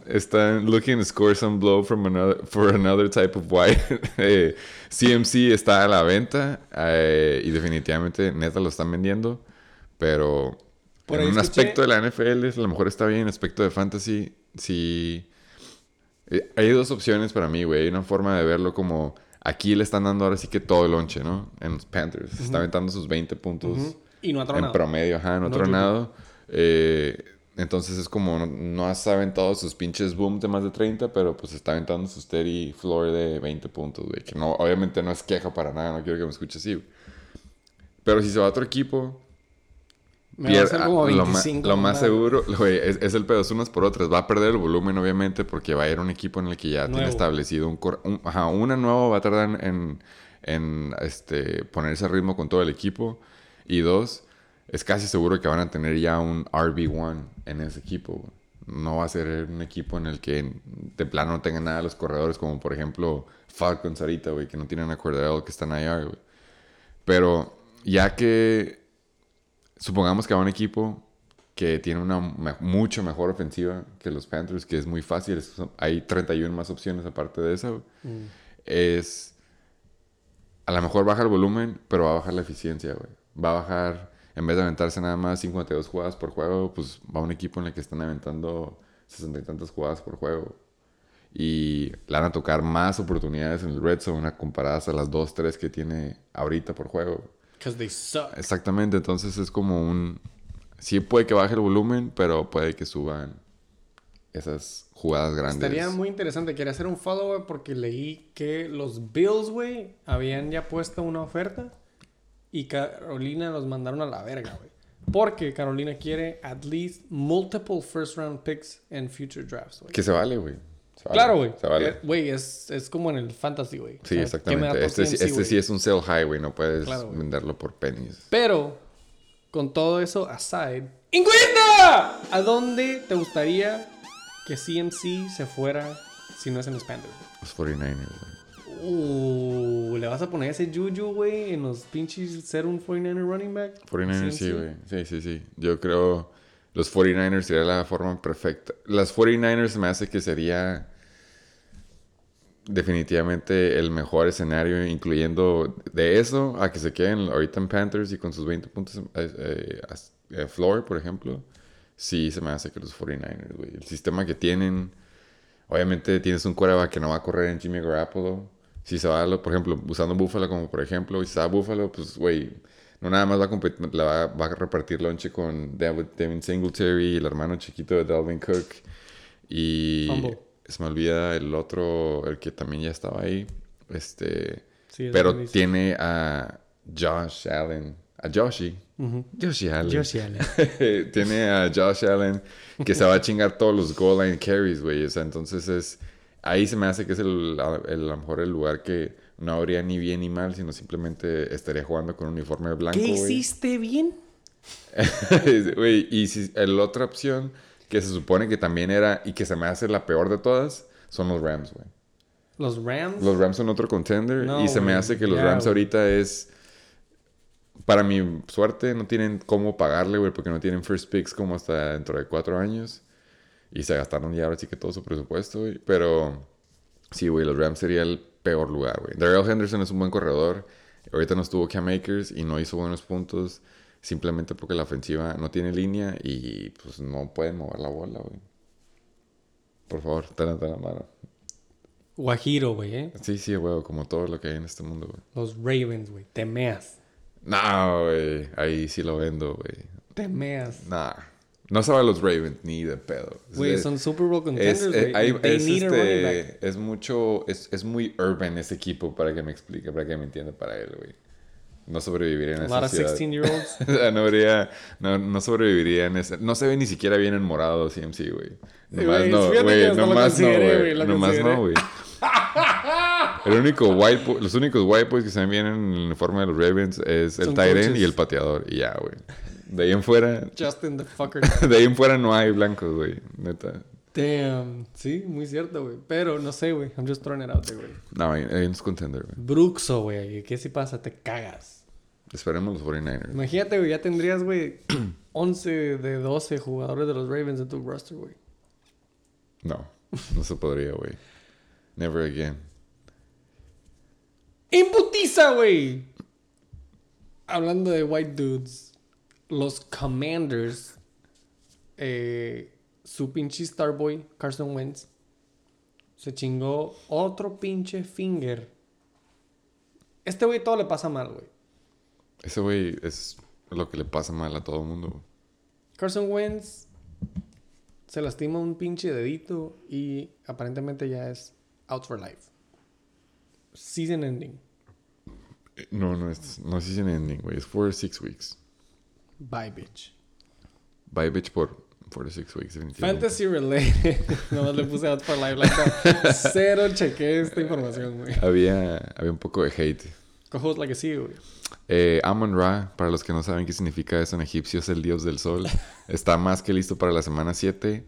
están looking to score some blow from another, for another type of white. Eh, CMC está a la venta eh, y definitivamente neta lo están vendiendo. Pero Por en un escuché- aspecto de la NFL, a lo mejor está bien. En aspecto de fantasy, sí. Eh, Hay dos opciones para mí, güey. Hay una forma de verlo como aquí le están dando ahora sí que todo el lonche, ¿no? En los Panthers. Está aventando sus 20 puntos. Y no ha en tronado. promedio, ajá, en No otro lado. Eh, entonces es como, no, no has aventado sus pinches boom de más de 30, pero pues está aventando su steady floor de 20 puntos, güey. Que no, obviamente no es queja para nada, no quiero que me escuche así, güey. Pero si se va a otro equipo, Me va a como ah, lo, ma- 25. lo más seguro, güey, es, es el pedo, es unas por otras. Va a perder el volumen, obviamente, porque va a ir a un equipo en el que ya tiene Nuevo. establecido un, cor- un- Ajá, una nueva va a tardar en, en este, ponerse a ritmo con todo el equipo. Y dos, es casi seguro que van a tener ya un RB1 en ese equipo. No va a ser un equipo en el que de plano no tengan nada los corredores, como por ejemplo Falcons ahorita, güey, que no tienen a Cordero que está en IR, güey. Pero ya que supongamos que va un equipo que tiene una mucho mejor ofensiva que los Panthers, que es muy fácil, hay 31 más opciones aparte de eso, Mm. es a lo mejor baja el volumen, pero va a bajar la eficiencia, güey. Va a bajar, en vez de aventarse nada más 52 jugadas por juego, pues va un equipo en el que están aventando 60 y tantas jugadas por juego. Y le van a tocar más oportunidades en el red zone comparadas a las 2, 3 que tiene ahorita por juego. Because they suck. Exactamente, entonces es como un... Sí puede que baje el volumen, pero puede que suban esas jugadas grandes. Estaría muy interesante. Quería hacer un follow-up porque leí que los Bills, güey, habían ya puesto una oferta y Carolina los mandaron a la verga, güey. Porque Carolina quiere at least multiple first round picks en future drafts, güey. Que se vale, güey. Vale, Claro, güey. Se vale. Eh, Güey, es, es como en el fantasy, güey. Sí, O sea, ¿qué me da exactamente. por Este, sí- CMC, este sí es un sell high, güey. No puedes Claro, venderlo por pennies. Pero, con todo eso aside, ¡Incuenta! ¿A dónde te gustaría que CMC se fuera si no es en los Panthers? Los 49ers, güey. Uh, ¿le vas a poner ese Juju, güey, en los pinches ser un 49er running back? 49ers sí, güey. Sí, sí, sí. Yo creo los 49ers sería la forma perfecta. Las 49ers me hace que sería definitivamente el mejor escenario, incluyendo de eso a que se queden ahorita en Panthers y con sus 20 puntos eh, eh, eh, floor, por ejemplo. Sí, se me hace que los 49ers, güey. El sistema que tienen, obviamente tienes un quarterback que no va a correr en Jimmy Garoppolo. Si se va, a por ejemplo, usando Buffalo como por ejemplo, y si se va a Buffalo, pues, güey, no nada más va a, la va, va a repartir lonche con David, Devin Singletary, el hermano chiquito de Dalvin Cook. Y se me olvida el otro, el que también ya estaba ahí. Este, Sí, pero tiene a Josh Allen, a Joshy. Ujú. Josh Allen. Josh Allen. tiene a Josh Allen que se va a chingar todos los goal line carries, güey. O sea, entonces es. Ahí se me hace que es el, el- a lo mejor el lugar que no habría ni bien ni mal, sino simplemente estaría jugando con un uniforme blanco, ¿Qué hiciste bien? Güey, y si, la otra opción que se supone que también era y que se me hace la peor de todas son los Rams, güey. Los Rams. Los Rams son otro contender No, y se me hace que los Rams ahorita es para mi suerte no tienen cómo pagarle, güey, porque no tienen first picks como hasta dentro de cuatro años y se gastaron ya ahora sí que todo su presupuesto, güey. Pero sí, güey, los Rams sería el peor lugar, güey. Darrell Henderson es un buen corredor. Ahorita no estuvo Cam Akers y no hizo buenos puntos simplemente porque la ofensiva no tiene línea y pues no pueden mover la bola, güey. Por favor, ten la mano. Guajiro, güey, ¿eh? Sí, sí, güey, como todo lo que hay en este mundo, güey. Los Ravens, güey. Temeas. No, güey. Ahí sí lo vendo, güey. Temeas. Nah. No sabe los Ravens ni de pedo. Güey, Es- son Super Bowl es, contenders, eh, hay- They es, need a running back. este, es mucho, es, es muy urban ese equipo para que me explique, para que me entienda para él, güey. No sobreviviría en A esa ciudad. 16-year-olds. O sea, no, habría, no, no sobreviviría en ese. No se ve ni siquiera bien en morado CMC, güey. Nomás güey, no, güey. Nomás no, güey, Nomás no, güey. El único white los únicos white boys que se ven bien en el uniforme de los Ravens es el coaches. y el pateador. Y ya, güey. De ahí en fuera, Justin the fucker. de ahí en fuera no hay blancos, güey. Neta. Damn. Sí, muy cierto, güey. Pero no sé, güey. I'm just throwing it out there, güey. No, hay, hay unos contender, güey. Bruxo, güey. ¿Qué si pasa? Te cagas. Esperemos los 49ers. Imagínate, güey. Ya tendrías, güey, 11 de 12 jugadores de los Ravens en tu roster, güey. No, no se podría, güey. Never again. ¡Imputiza, güey! Hablando de white dudes, los Commanders, eh, su pinche Starboy, Carson Wentz, se chingó otro pinche finger. Este güey todo le pasa mal, güey. Ese güey es lo que le pasa mal a todo el mundo. Carson Wentz se lastima un pinche dedito y aparentemente ya es out for life. Season ending. Eh, No, no es, no es season ending, güey. Es for six weeks. Bye, bitch. Bye, bitch, por for six weeks, definitivamente. Fantasy related. Nomás le puse out for life. like that. Cero chequé esta información, güey. Había, había un poco de hate. Cojos la que sí, güey. Eh, Amon Ra, para los que no saben qué significa eso en egipcio, es el dios del sol. Está más que listo para la semana 7.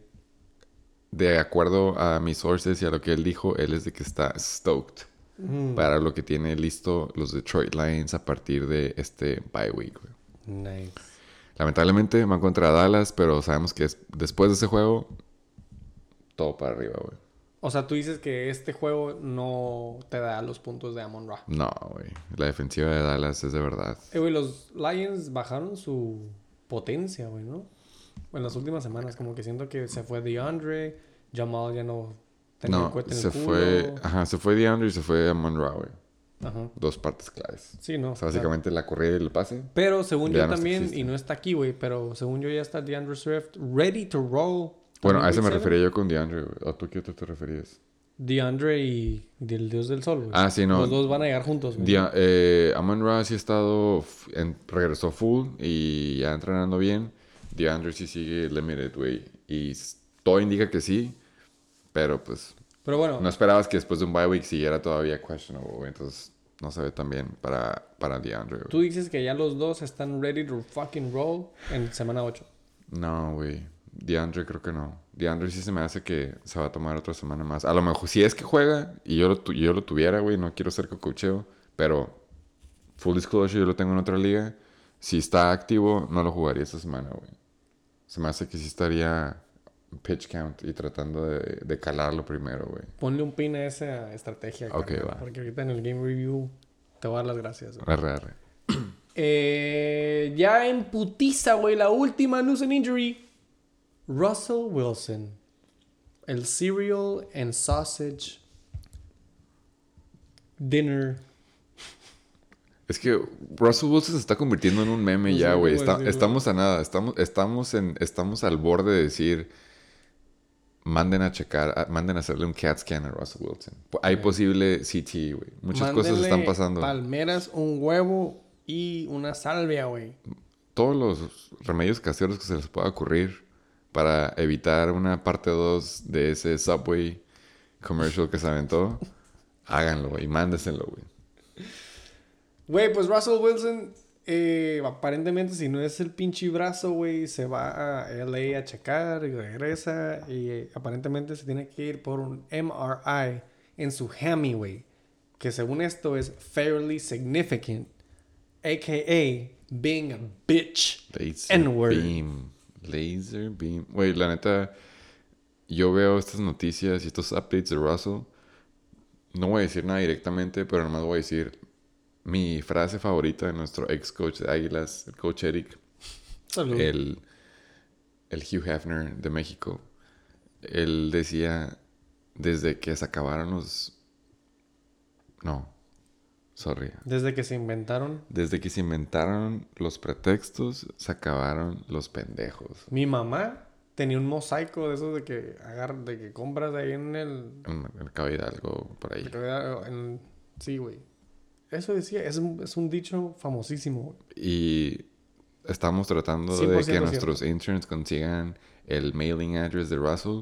De acuerdo a mis sources y a lo que él dijo, él es de que está stoked Mm, para lo que tiene listo los Detroit Lions a partir de este bye week. güey. Nice. Lamentablemente van contra Dallas, pero sabemos que es- después de ese juego, todo para arriba, güey. O sea, tú dices que este juego no te da los puntos de Amon Ra. No, güey. La defensiva de Dallas es de verdad. Eh, güey, los Lions bajaron su potencia, güey, ¿no? En las últimas semanas, como que siento que se fue DeAndre, Jamal ya no tenía el No, cohete en se el culo. fue, ajá, se fue DeAndre y se fue Amon Ra, güey. Ajá. Dos partes claves. Sí, no. O sea, claro. básicamente la corrida y el pase. Pero según yo no también, y no está aquí, güey, pero según yo ya está DeAndre Swift ready to roll. Bueno, a eso me refería yo con DeAndre, güey. ¿A tú qué otro te referías? DeAndre y del Dios del Sol, güey. Ah, sí, no. Los dos van a llegar juntos, güey. Dia- eh, Amon Ra sí ha estado, en- regresó full y ya entrenando bien. DeAndre sí sigue limited, güey. Y todo indica que sí, pero pues Pero bueno, no esperabas que después de un bye week siguiera todavía questionable, güey. Entonces no se ve tan bien para, para DeAndre, güey. tú dices que ya los dos están ready to fucking roll en semana 8. No, güey. DeAndre creo que no. DeAndre sí se me hace que se va a tomar otra semana más. A lo mejor, si es que juega y yo lo, yo lo tuviera, güey, no quiero ser cococheo, pero full disclosure, yo lo tengo en otra liga. Si está activo, no lo jugaría esta semana, güey. Se me hace que sí estaría pitch count y tratando de, de calarlo primero, güey. Ponle un pin a esa estrategia. Ok, carnal, va. Porque ahorita en el game review te voy a dar las gracias. güey. Arre, arre. Eh, ya en putiza, güey, la última news and injury. Russell Wilson. El cereal and sausage dinner. Es que Russell Wilson se está convirtiendo en un meme No sé ya, güey. Está- estamos a nada. Estamos, estamos, en, estamos al borde de decir... Manden a checar, a- manden a hacerle un CAT scan a Russell Wilson. Hay posible CT, güey. Muchas cosas están pasando. Palmeras, un huevo y una salvia, güey. Todos los remedios caseros que se les pueda ocurrir para evitar una parte 2 de ese Subway commercial que se aventó, háganlo, güey. Mándeselo, güey. Güey, pues Russell Wilson, eh, aparentemente, si no es el pinche brazo, güey, se va a LA a checar y regresa. Y eh, aparentemente se tiene que ir por un MRI en su hammy, güey. Que según esto es fairly significant. AKA being a bitch. Laser N-word. Beam. Laser Beam. Güey, la neta, yo veo estas noticias y estos updates de Russell. No voy a decir nada directamente, pero nomás voy a decir mi frase favorita de nuestro ex coach de Águilas, el coach Eric, Salud. el, el Hugh Hefner de México. Él decía, desde que se acabaron los... No, sorry. Desde que se inventaron. Desde que se inventaron los pretextos, se acabaron los pendejos. Mi mamá tenía un mosaico de esos de que agar de que compras ahí en el En el cabello algo por ahí. en- sí, güey. Eso decía, es un, es un dicho famosísimo. Y estamos tratando de 100% que nuestros interns consigan el mailing address de Russell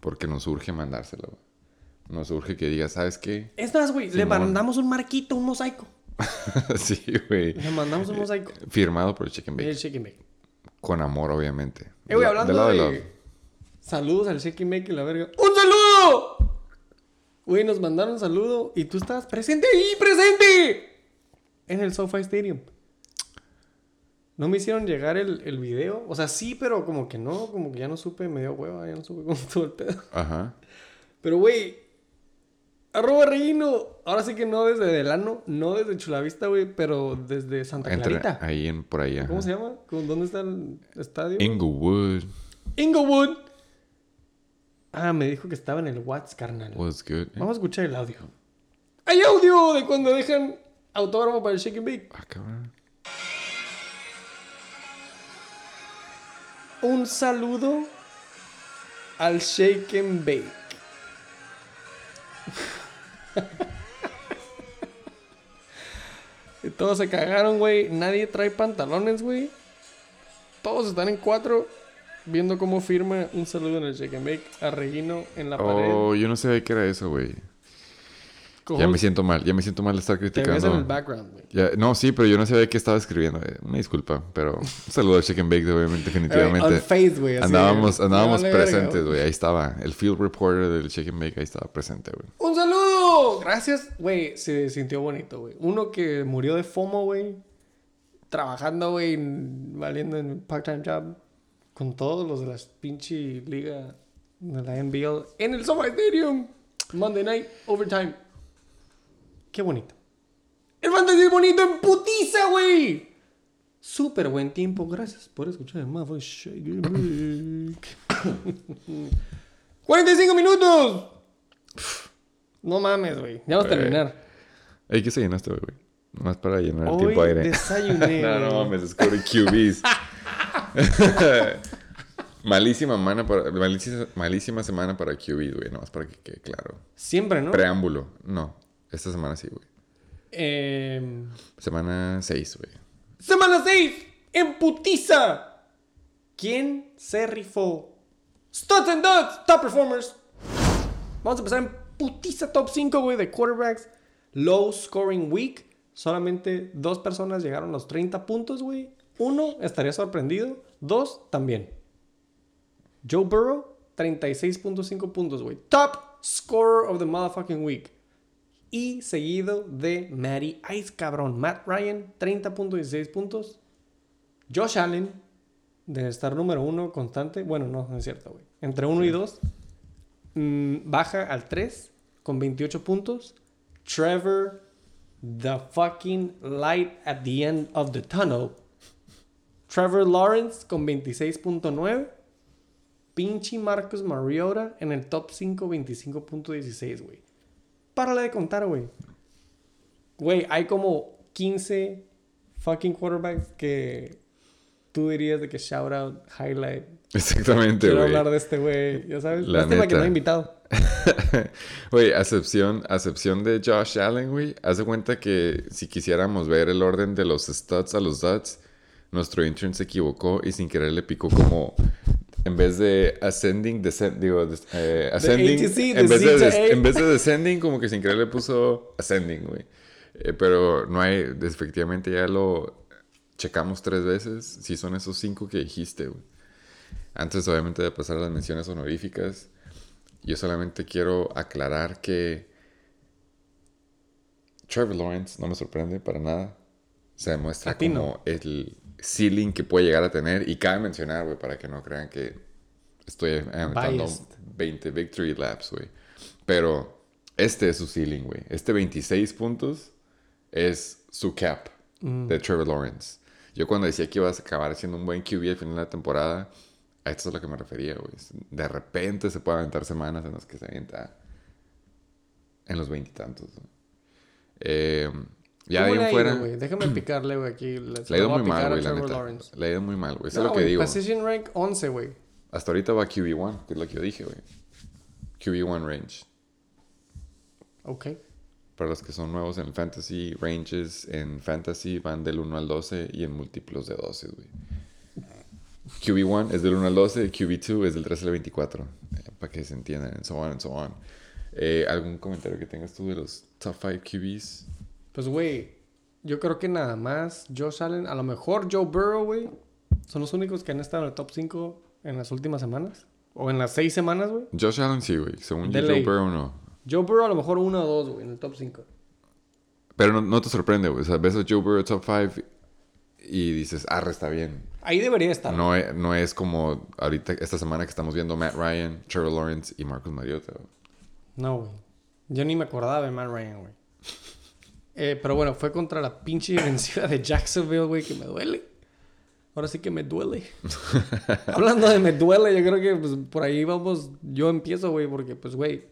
porque nos urge mandárselo. Nos urge que diga, ¿sabes qué? Es más, güey, le mandamos un marquito, un mosaico. sí, güey. Le mandamos un mosaico. Firmado por Chicken Y Bake. el and Bake. Con amor, obviamente. Eh, güey, hablando de... Saludos al and Bake y la verga. ¡Un saludo! Güey, nos mandaron un saludo y tú estabas presente ahí, presente. En el SoFi Stadium. No me hicieron llegar el, el video. O sea, sí, pero como que no, como que ya no supe, me dio hueva, ya no supe cómo estuvo el pedo. Ajá. Pero, güey, arroba Reino. Ahora sí que no desde Delano, no desde Chulavista, güey, pero desde Santa Entre- Clarita. ahí en, por ahí. ¿Cómo ajá. se llama? ¿Con- ¿Dónde está el estadio? Inglewood Inglewood. Ah, me dijo que estaba en el Watts, carnal. was good. Vamos a escuchar el audio. Hay audio de cuando dejan autógrafo para el Shake and Bake. Ah, cabrón. Un saludo al Shake and Bake. Y Todos se cagaron, güey. Nadie trae pantalones, güey. Todos están en cuatro viendo cómo firma un saludo en el Shake and Bake a Regino en la pared. Oh, yo no sabía que era eso, güey. Ya me siento mal, ya me siento mal de estar Te ves en criticando. el background, güey. Ya- no, sí, pero yo no sabía qué estaba escribiendo. eh, Una disculpa, pero un saludo al Chicken Bake, obviamente, On definitivamente. face, güey. Andábamos, andábamos presentes, güey. güey. Ahí estaba. El field reporter del Chicken Bake ahí estaba presente, güey. ¡Un saludo! Gracias, güey. Se sintió bonito, güey. Uno que murió de FOMO, güey. Trabajando, güey, en- valiendo en part-time job. Con todos los de la pinche liga de la NBL. En el SoFi Stadium. Monday night, overtime. Qué bonito. El fantasy bonito en putiza, güey. Súper buen tiempo. Gracias por escuchar el Mafia Shake and Bake. 45 minutos. No mames, güey. Ya vamos a Güey. terminar. Ey, ¿qué se llenaste, güey? Nomás para llenar el Hoy tiempo aire. desayuné. no, no mames, descubrí QBs. malísima, mana para, malísima, malísima semana para QBs, güey. Nomás para que quede claro. Siempre, ¿no? Preámbulo. No, esta semana sí, güey. Eh, Semana 6, güey. semana 6. En putiza. ¿Quién se rifó? Studs and Duds. Top performers. Vamos a empezar en putiza top 5, güey, de quarterbacks. Low scoring week. Solamente dos personas llegaron a los 30 puntos, güey. Uno, estaría sorprendido. Dos, también. Joe Burrow, 36.5 puntos, güey. Top scorer of the motherfucking week. Y seguido de Matty Ice, cabrón. Matt Ryan, 30.16 puntos. Josh Allen, de estar número uno constante. Bueno, no, no es cierto, güey. Entre 1 y 2. baja al 3 con 28 puntos. Trevor, the fucking light at the end of the tunnel. Trevor Lawrence con 26.9. Pinche Marcus Mariota en el top 5, 25.16, güey. Párale de contar, güey. Güey, hay como 15 fucking quarterbacks que tú dirías de que shout out, highlight. Exactamente, Quiero güey. hablar de este güey, ya sabes. La Lástima que no he invitado. Güey, acepción, acepción de Josh Allen, güey. Haz de cuenta que si quisiéramos ver el orden de los studs a los duds, nuestro intern se equivocó y sin querer le picó como en vez de ascending, descend, digo, des- eh, ascending, C, en, vez de to des- A. en vez de descending, como que sin querer le puso ascending, güey. Eh, pero no hay, efectivamente ya lo checamos tres veces, si son esos cinco que dijiste, güey. Antes, obviamente, de pasar a las menciones honoríficas, yo solamente quiero aclarar que Trevor Lawrence no me sorprende para nada. Se demuestra como el ceiling que puede llegar a tener. Y cabe mencionar, güey, para que no crean que estoy aventando Biased. 20 victory laps, güey. Pero este es su ceiling, güey. Este 26 puntos es su cap Mm. de Trevor Lawrence. Yo cuando decía que ibas a acabar siendo un buen QB al final de la temporada, a esto es a lo que me refería, güey. De repente se puede aventar semanas en las que se avienta en los veintitantos. Eh, ya de ¿Cómo ahí fuera, ido? Déjame picarle, güey, aquí. Le ha ido muy mal, güey, la neta. Le ha ido muy mal, güey. Eso No, es lo que güey, digo. Position rank 11, güey. Hasta ahorita va QB1, que es lo que yo dije, güey. QB1 range. Ok. Para los que son nuevos en el fantasy, ranges en fantasy van del 1 al 12 y en múltiplos de 12, güey. QB1 es del 1 al 12, QB2 es del 13 al 24. eh, para que se entiendan, and so on and so on. Eh, ¿Algún comentario que tengas tú de los top 5 QBs? Pues, güey, yo creo que nada más Josh Allen, a lo mejor Joe Burrow, güey, son los únicos que han estado en el top 5 en las últimas semanas. O en las 6 semanas, güey. Josh Allen sí, güey. Según yo, Joe. Burrow no. Joe Burrow a lo mejor uno o dos, güey, en el top 5. Pero no, no te sorprende, güey. O sea, ves a Joe Burrow top 5 y dices, arre, está bien. Ahí debería estar. No es, no es como ahorita, esta semana que estamos viendo Matt Ryan, Trevor Lawrence y Marcus Mariota. güey. No, güey. Yo ni me acordaba de Matt Ryan, güey. Eh, pero bueno, fue contra la pinche defensiva de Jacksonville, güey, que me duele. Ahora sí que me duele. Hablando de me duele, yo creo que pues, por ahí vamos. Yo empiezo, güey, porque, pues, güey,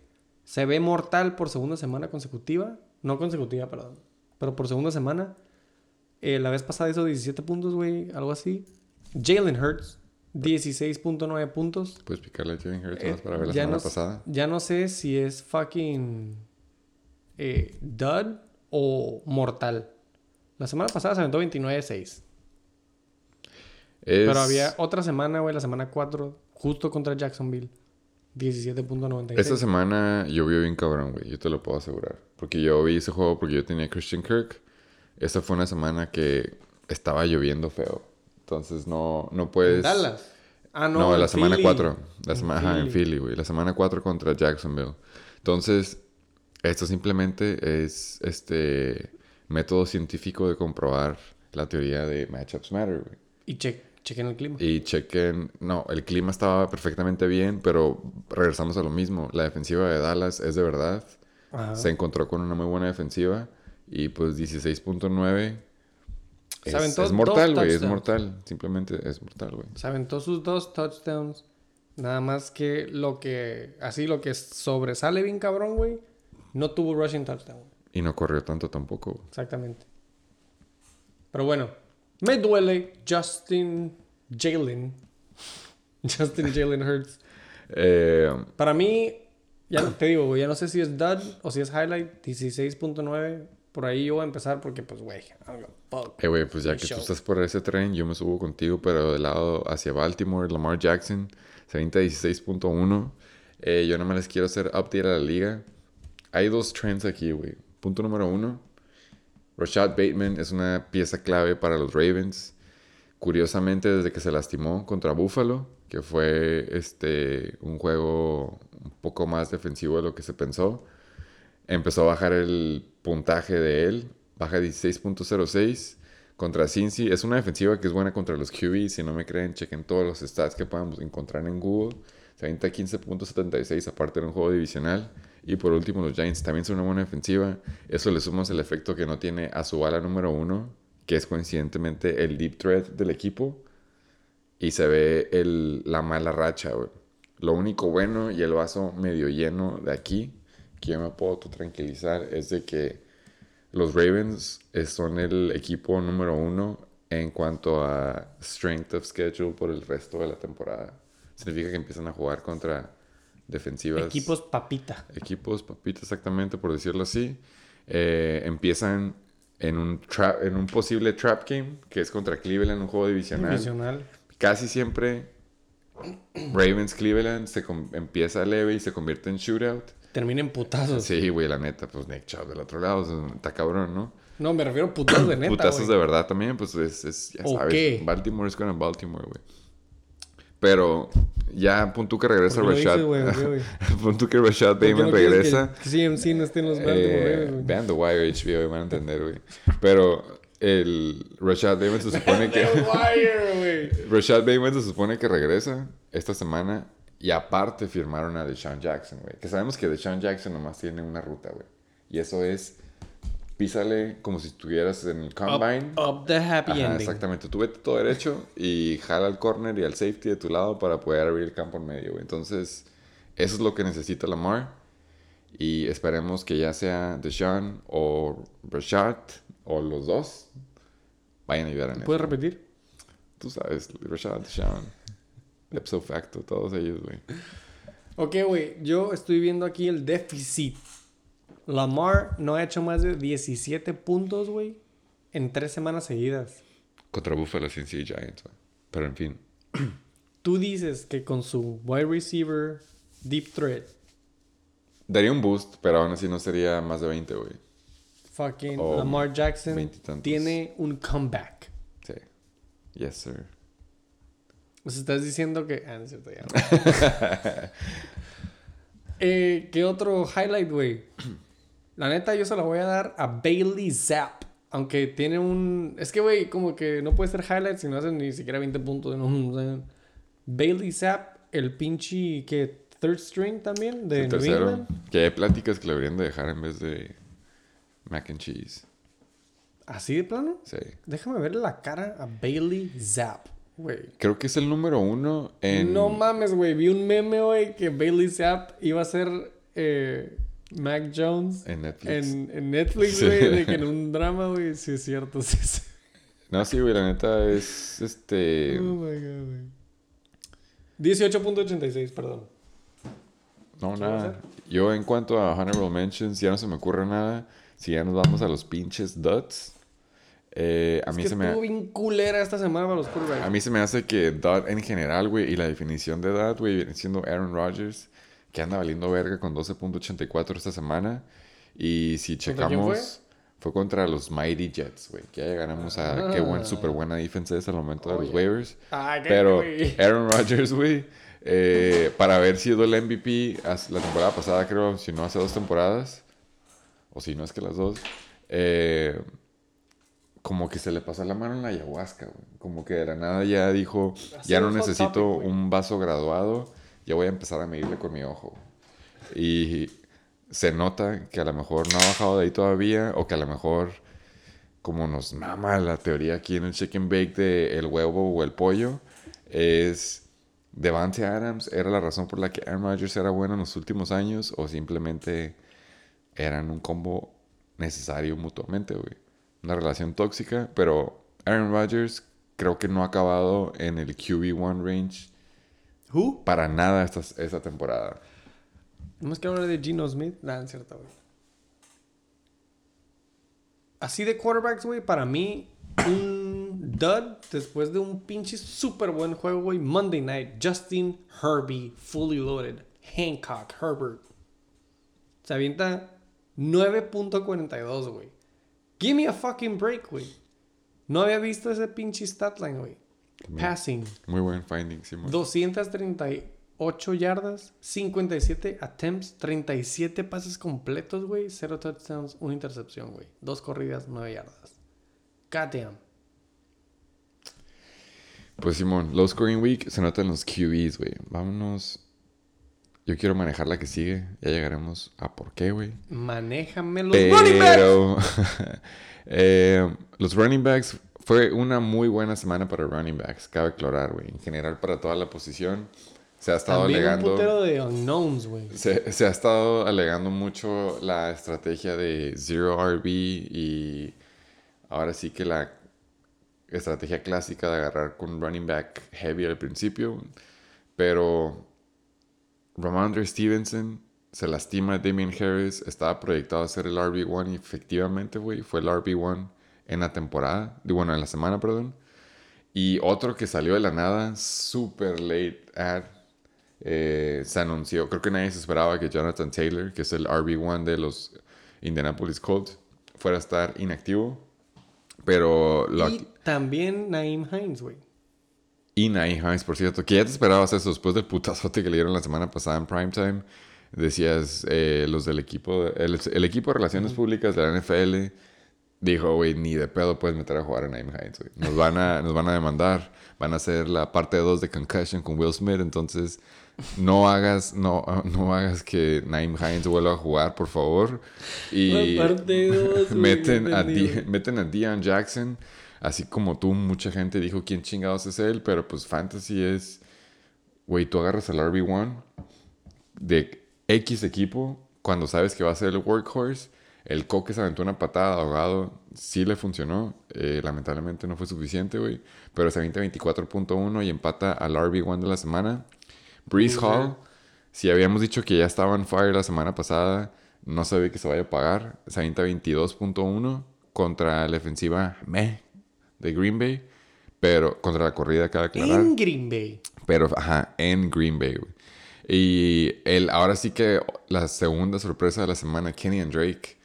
se ve mortal por segunda semana consecutiva. No consecutiva, perdón. Pero por segunda semana. Eh, la vez pasada hizo 17 puntos, güey, algo así. Jalen Hurts, 16.9 puntos. Puedes picarle a Jalen Hurts Eh, más para ver la semana no, pasada. Ya no sé si es fucking eh, dud o mortal. La semana pasada se aventó 29-6. Es- Pero había otra semana, güey, la semana 4, justo contra Jacksonville. 17.96. Esta semana llovió bien cabrón, güey. Yo te lo puedo asegurar. Porque yo vi ese juego porque yo tenía Christian Kirk. Esta fue una semana que estaba lloviendo feo. Entonces no, no puedes... Dallas. Ah, no. No, en la semana Philly. 4. La En semana ajá, en Philly. Philly, güey. La semana 4 contra Jacksonville. Entonces, esto simplemente es este método científico de comprobar la teoría de matchups matter, güey. Y che- chequen el clima. Y chequen, no, el clima estaba perfectamente bien, pero regresamos a lo mismo. La defensiva de Dallas es de verdad. Ajá. Se encontró con una muy buena defensiva y pues 16.9 Se es, aventó es mortal, güey, es mortal. Simplemente es mortal, güey. Se aventó sus dos touchdowns. Nada más que lo que. Así lo que sobresale bien cabrón, güey. No tuvo rushing touchdown. Y no corrió tanto tampoco. Exactamente. Pero bueno, me duele Justin Jalen. Justin Jalen Hurts. Eh, Para mí, ya te digo, ya no sé si es dud o si es highlight. 16.9. Por ahí yo voy a empezar porque, pues, güey. Eh, güey, pues ya que show. tú estás por ese tren, yo me subo contigo, pero del lado hacia Baltimore, Lamar Jackson, se avienta 16.1. Eh, yo no me les quiero hacer update a la liga. Hay dos trends aquí, güey. Punto número uno. Rashad Bateman es una pieza clave para los Ravens. curiosamente, desde que se lastimó contra Buffalo, que fue este, un juego un poco más defensivo de lo que se pensó, empezó a bajar el puntaje de él, baja 16.06 contra Cincy. Es una defensiva que es buena contra los QB. Si no me creen, chequen todos los stats que podamos encontrar en Google. Se avienta 15.76 aparte de un juego divisional. Y por último, los Giants también son una buena defensiva. Eso le sumamos el efecto que no tiene a su bala número uno, que es coincidentemente el deep threat del equipo. Y se ve el, la mala racha. Lo único bueno y el vaso medio lleno de aquí, que yo me puedo tranquilizar, es de que los Ravens son el equipo número uno en cuanto a strength of schedule por el resto de la temporada. Significa que empiezan a jugar contra defensivas. Equipos papita. Equipos papita, exactamente, por decirlo así. Eh, empiezan en un, trap, en un posible trap game, que es contra Cleveland, un juego divisional. Divisional. Casi siempre Ravens Cleveland se empieza leve y se convierte en shootout. Termina en putazos. Sí, güey, la neta, pues Nick Chubb del otro lado, o sea, está cabrón, ¿no? No, me refiero a putazos de neta, Putazos de verdad también, pues es, es ya ¿O sabes, qué? Baltimore es con Baltimore, güey. Pero ya punto que regresa ¿Por qué lo Rashad. güey? punto que Rashad ¿Por qué Bateman no regresa. Que CMC no esté en los Eh, güey? vean The Wire HBO y van a entender, güey. Pero el Rashad Bateman se supone que... Wire. Rashad Bateman se supone que regresa esta semana y aparte firmaron a Deshaun Jackson, güey. Que sabemos que Deshaun Jackson nomás tiene una ruta, güey. Y eso es písale como si estuvieras en el combine. Up, up the happy Ajá, ending. exactamente. Tú vete todo derecho y jala al corner y al safety de tu lado para poder abrir el campo en medio. Entonces, eso es lo que necesita Lamar. Y esperemos que ya sea Deshaun o Rashad o los dos vayan a ayudar en eso. ¿Puedes repetir? Tú sabes, Rashad, Deshaun, Ipso Facto, todos ellos, güey. Ok, güey. Yo estoy viendo aquí el déficit. Lamar no ha hecho más de 17 puntos, güey, en tres semanas seguidas. Contra Buffalo sin sí Giants, güey. Pero en fin. Tú dices que con su wide receiver deep threat, Daría un boost, pero aún así no sería más de 20, güey. fucking Lamar Jackson tiene un comeback. Sí. Yes, sir. Sea, estás diciendo que. Ah, no es cierto, ya. no. eh, ¿Qué otro highlight, güey? La neta, yo se la voy a dar a Bailey Zapp. Aunque tiene un. Es que, güey, como que no puede ser highlight si no hacen ni siquiera 20 puntos. ¿no? Bailey Zapp, el pinche que third string también de El New tercero. England. Que hay pláticas que le deberían de dejar en vez de mac and cheese. ¿Así de plano? Sí. Déjame ver la cara a Bailey Zapp, güey. Creo que es el número uno en... No mames, güey. Vi un meme, güey, que Bailey Zapp iba a ser eh, Mac Jones En Netflix. en, en Netflix, Sí. güey. De que en un drama, güey. Sí, es cierto. Sí, sí. No, sí, güey, la neta es este... Oh my god, güey. 18.86, perdón. No, ¿Qué va a nada. Yo en cuanto a Honorable Mentions, ya no se me ocurre nada. Si ya nos vamos a los pinches duds. eh, a, Es mí que se me, bien culera esta semana para los a mí se me hace que dud en general, güey, y la definición de dud, güey, viene siendo Aaron Rodgers, que anda valiendo verga con 12.84 esta semana. Y si ¿Contra quién checamos, fue? contra los Mighty Jets, güey, que ya llegamos a qué buen, Ah. súper buena defensa es al momento de los yeah. waivers. Pero. Aaron Rodgers, güey, eh, para haber sido el MVP la temporada pasada, creo, si no hace dos temporadas, o si no es que las dos, eh, como que se le pasó la mano en la ayahuasca, güey. Como que de la nada ya dijo, Así ya no necesito topic, un vaso graduado, ya voy a empezar a medirle con mi ojo. Y se nota que a lo mejor no ha bajado de ahí todavía, o que a lo mejor, como nos mama la teoría aquí en el chicken bake de el huevo o el pollo, es Devante Adams era la razón por la que Aaron Rodgers era bueno en los últimos años, o simplemente eran un combo necesario mutuamente, güey. Una relación tóxica, pero Aaron Rodgers creo que no ha acabado en el QB1 range ¿Who? para nada esta, esta temporada. Tenemos que hablar de Gino Smith. Nada, es cierto, güey. Así de quarterbacks, güey, para mí, un dud después de un pinche súper buen juego, güey. Monday night, Justin Herbie, fully loaded. Hancock, Herbert. Se avienta 9.42, güey. Give me a fucking break, güey. No había visto ese pinche statline, güey. Passing. Muy buen finding, Simón. 238 yardas, 57 attempts, 37 pases completos, güey. 0 touchdowns, una intercepción, güey. Dos corridas, 9 yardas. Goddamn. Pues Simón, low scoring week se notan los QBs, güey. Vámonos. Yo quiero manejar la que sigue. Ya llegaremos a por qué, güey. Manéjame los running backs. Eh, los running backs fue una muy buena semana para running backs, cabe aclarar, güey. En general para toda la posición se ha estado También un alegando putero de unknowns, güey. se, se ha estado alegando mucho la estrategia de zero RB y ahora sí que la estrategia clásica de agarrar con running back heavy al principio, pero Ramondre Stevenson se lastima a Damien Harris, estaba proyectado a ser el RB1 y efectivamente, güey, fue el RB1 en la temporada, bueno, en la semana, perdón. Y otro que salió de la nada, super late ad, eh, se anunció, creo que nadie se esperaba que Jonathan Taylor, que es el RB1 de los Indianapolis Colts, fuera a estar inactivo. Pero lo, Y también Naeem Hines, güey. y Naeem Hines, por cierto, que ya te esperabas eso después del putazote que le dieron la semana pasada en primetime. Decías, eh, los del equipo, el, el equipo de Relaciones Públicas de la NFL dijo, güey, ni de pedo puedes meter a jugar a Naeem Hines, güey. Nos van a, nos van a demandar, van a hacer la parte 2 de Concussion con Will Smith, entonces no hagas, no, no hagas que Naeem Hines vuelva a jugar, por favor. Y La parte meten, a meten a Deion Jackson. Así como tú, mucha gente dijo quién chingados es él, pero pues Fantasy es, güey, tú agarras al RB1 de X equipo cuando sabes que va a ser el workhorse. El Coque se aventó una patada ahogado, sí le funcionó, eh, lamentablemente no fue suficiente, güey, pero se avienta 24.1 y empata al RB1 de la semana. Breeze. Hall, si habíamos dicho que ya estaba en fire la semana pasada, no se ve que se vaya a pagar. Se avienta 22.1 contra la defensiva meh de Green Bay, pero contra la corrida cada aclarar. En Green Bay. Pero, ajá, en Green Bay, güey. Y el, ahora sí que la segunda sorpresa de la semana, Kenny and Drake.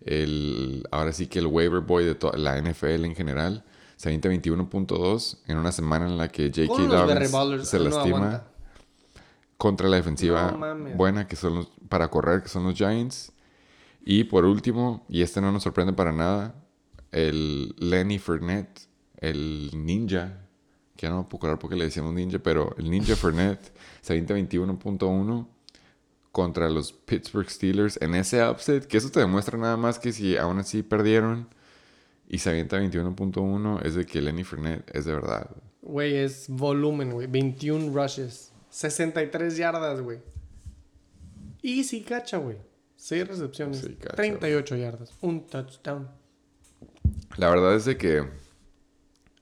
El, ahora sí que el waiver boy de toda la NFL en general. Se avienta 21.2 en una semana en la que J.K. Dobbins se lastima contra la defensiva No buena que son los, para correr, que son los Giants. Y por último, y este no nos sorprende para nada, el Lenny Fournette, el ninja, que ya no me puedo acordar porque le decíamos ninja, pero el ninja Fournette se avienta 21.1 contra los Pittsburgh Steelers en ese upset, que eso te demuestra nada más que si aún así perdieron y se avienta 21.1 es de que Lenny Fournette es de verdad. Güey, es volumen, güey. 21 rushes. 63 yardas, güey. Y sí cacha, güey. 6 recepciones. Sí cacha, 38 yardas. Un touchdown. La verdad es de que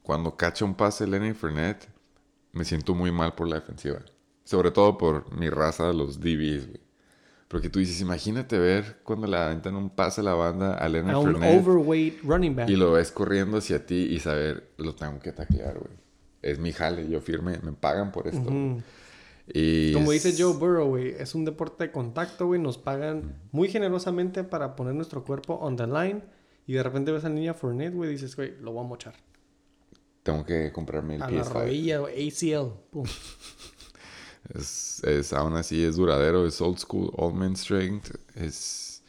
cuando cacha un pase Lenny Fournette, me siento muy mal por la defensiva. Sobre todo por mi raza los DBs, güey. Porque tú dices, imagínate ver cuando le aventan un pase a la banda a Lenny A un overweight running back. y lo ves corriendo hacia ti y saber, lo tengo que taclear, güey. Es mi jale, yo firme, me pagan por esto. Ujú. Y Como dice es- Joe Burrow, güey, es un deporte de contacto, güey. Nos pagan muy generosamente para poner nuestro cuerpo on the line. Y de repente ves a niña Fournette, güey, dices, güey, lo voy a mochar. Tengo que comprarme el A la PS5. rodilla, güey, ACL. Pum. Es, es, aún así es duradero, es old school, old man strength. Es,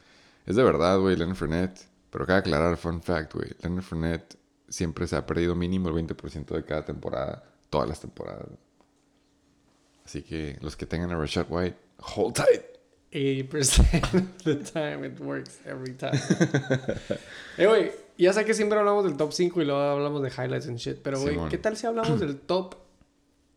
es de verdad, güey, Leonard Fournette. Pero cabe aclarar, fun fact, güey. Leonard Fournette siempre se ha perdido mínimo el 20% de cada temporada, todas las temporadas. Así que los que tengan a Rashad White, hold tight. 80% of the time it works every time. eh, güey, ya sé que siempre hablamos del top 5 y luego hablamos de highlights and shit. Pero, güey. ¿qué tal si hablamos del top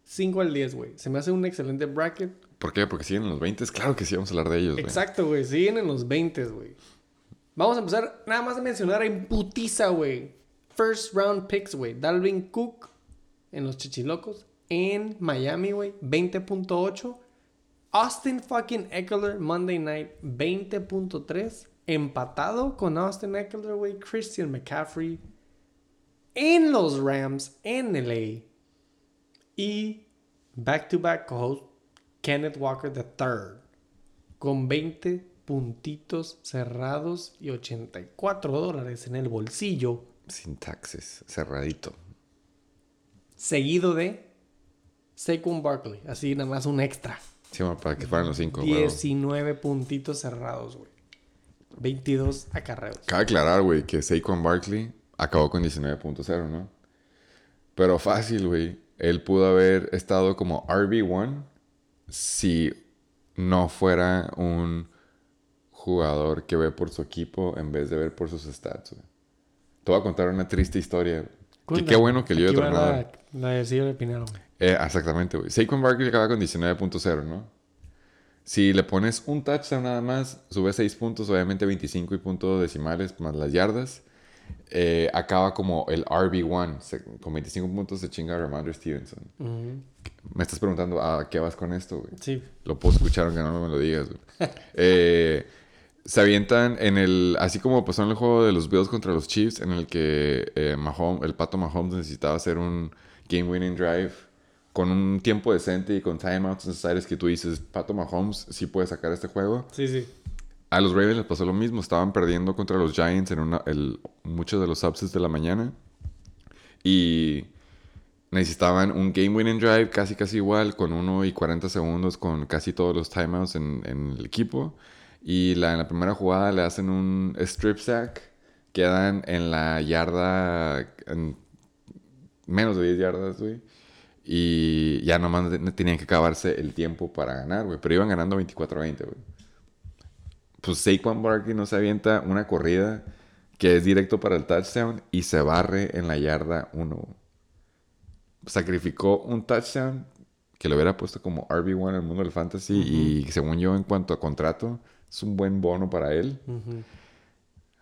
5 al 10, güey? Se me hace un excelente bracket. ¿Por qué? Porque siguen en los 20. Claro que sí, vamos a hablar de ellos, güey. Exacto, güey. Siguen en los 20, güey. Vamos a empezar nada más a mencionar en putiza, güey. First round picks, güey. Dalvin Cook en los Chichilocos. En Miami, güey. 20.8. Austin fucking Eckler Monday Night 20.3. Empatado con Austin Eckler, güey. Christian McCaffrey. En los Rams. En LA. Y back to back co-host Kenneth Walker III con 20 puntitos cerrados y 84 dólares en el bolsillo. Sin taxes, cerradito. seguido de Saquon Barkley. Así nada más un extra. Sí, para que fueran los cinco, güey. 19 puntitos cerrados, güey. 22 acarreos. Cabe aclarar, güey, que Saquon Barkley acabó con 19.0, ¿no? Pero fácil, güey. Él pudo haber estado como RB1 si no fuera un jugador que ve por su equipo en vez de ver por sus stats, güey. Te voy a contar una triste historia. Que qué bueno que Aquí de. La, la de Pinero. Eh, exactamente, güey. Saquon Barkley acaba con 19.0, ¿no? Si le pones un touchdown nada más, sube 6 puntos, obviamente 25 y puntos decimales más las yardas. Eh, acaba como el RB1. se- con 25 puntos se chinga a Ramondre Stevenson. Me estás preguntando, ¿a qué vas con esto, güey? Sí. Lo puedo escuchar aunque no me lo digas, güey. Eh, se avientan en el... Así como pasó en el juego de los Bills contra los Chiefs, en el que eh, Mahomes- el pato Mahomes necesitaba hacer un game-winning drive con un tiempo decente y con timeouts necesarios que tú dices, pato Mahomes sí puede sacar este juego. Sí, sí. A los Ravens les pasó lo mismo. Estaban perdiendo contra los Giants en una, muchos de los upsets de la mañana. Y necesitaban un game winning drive casi casi igual, con 1 y 40 segundos, con casi todos los timeouts en, el equipo. Y en la primera jugada le hacen un strip sack. Quedan en la yarda, en menos de 10 yardas, güey. Y ya nomás tenían que acabarse el tiempo para ganar, güey. Pero iban ganando 24-20, güey pues Saquon Barkley no se avienta una corrida que es directo para el touchdown y se barre en la yarda 1. Sacrificó un touchdown que lo hubiera puesto como RB1 en el mundo del fantasy y según yo en cuanto a contrato es un buen bono para él.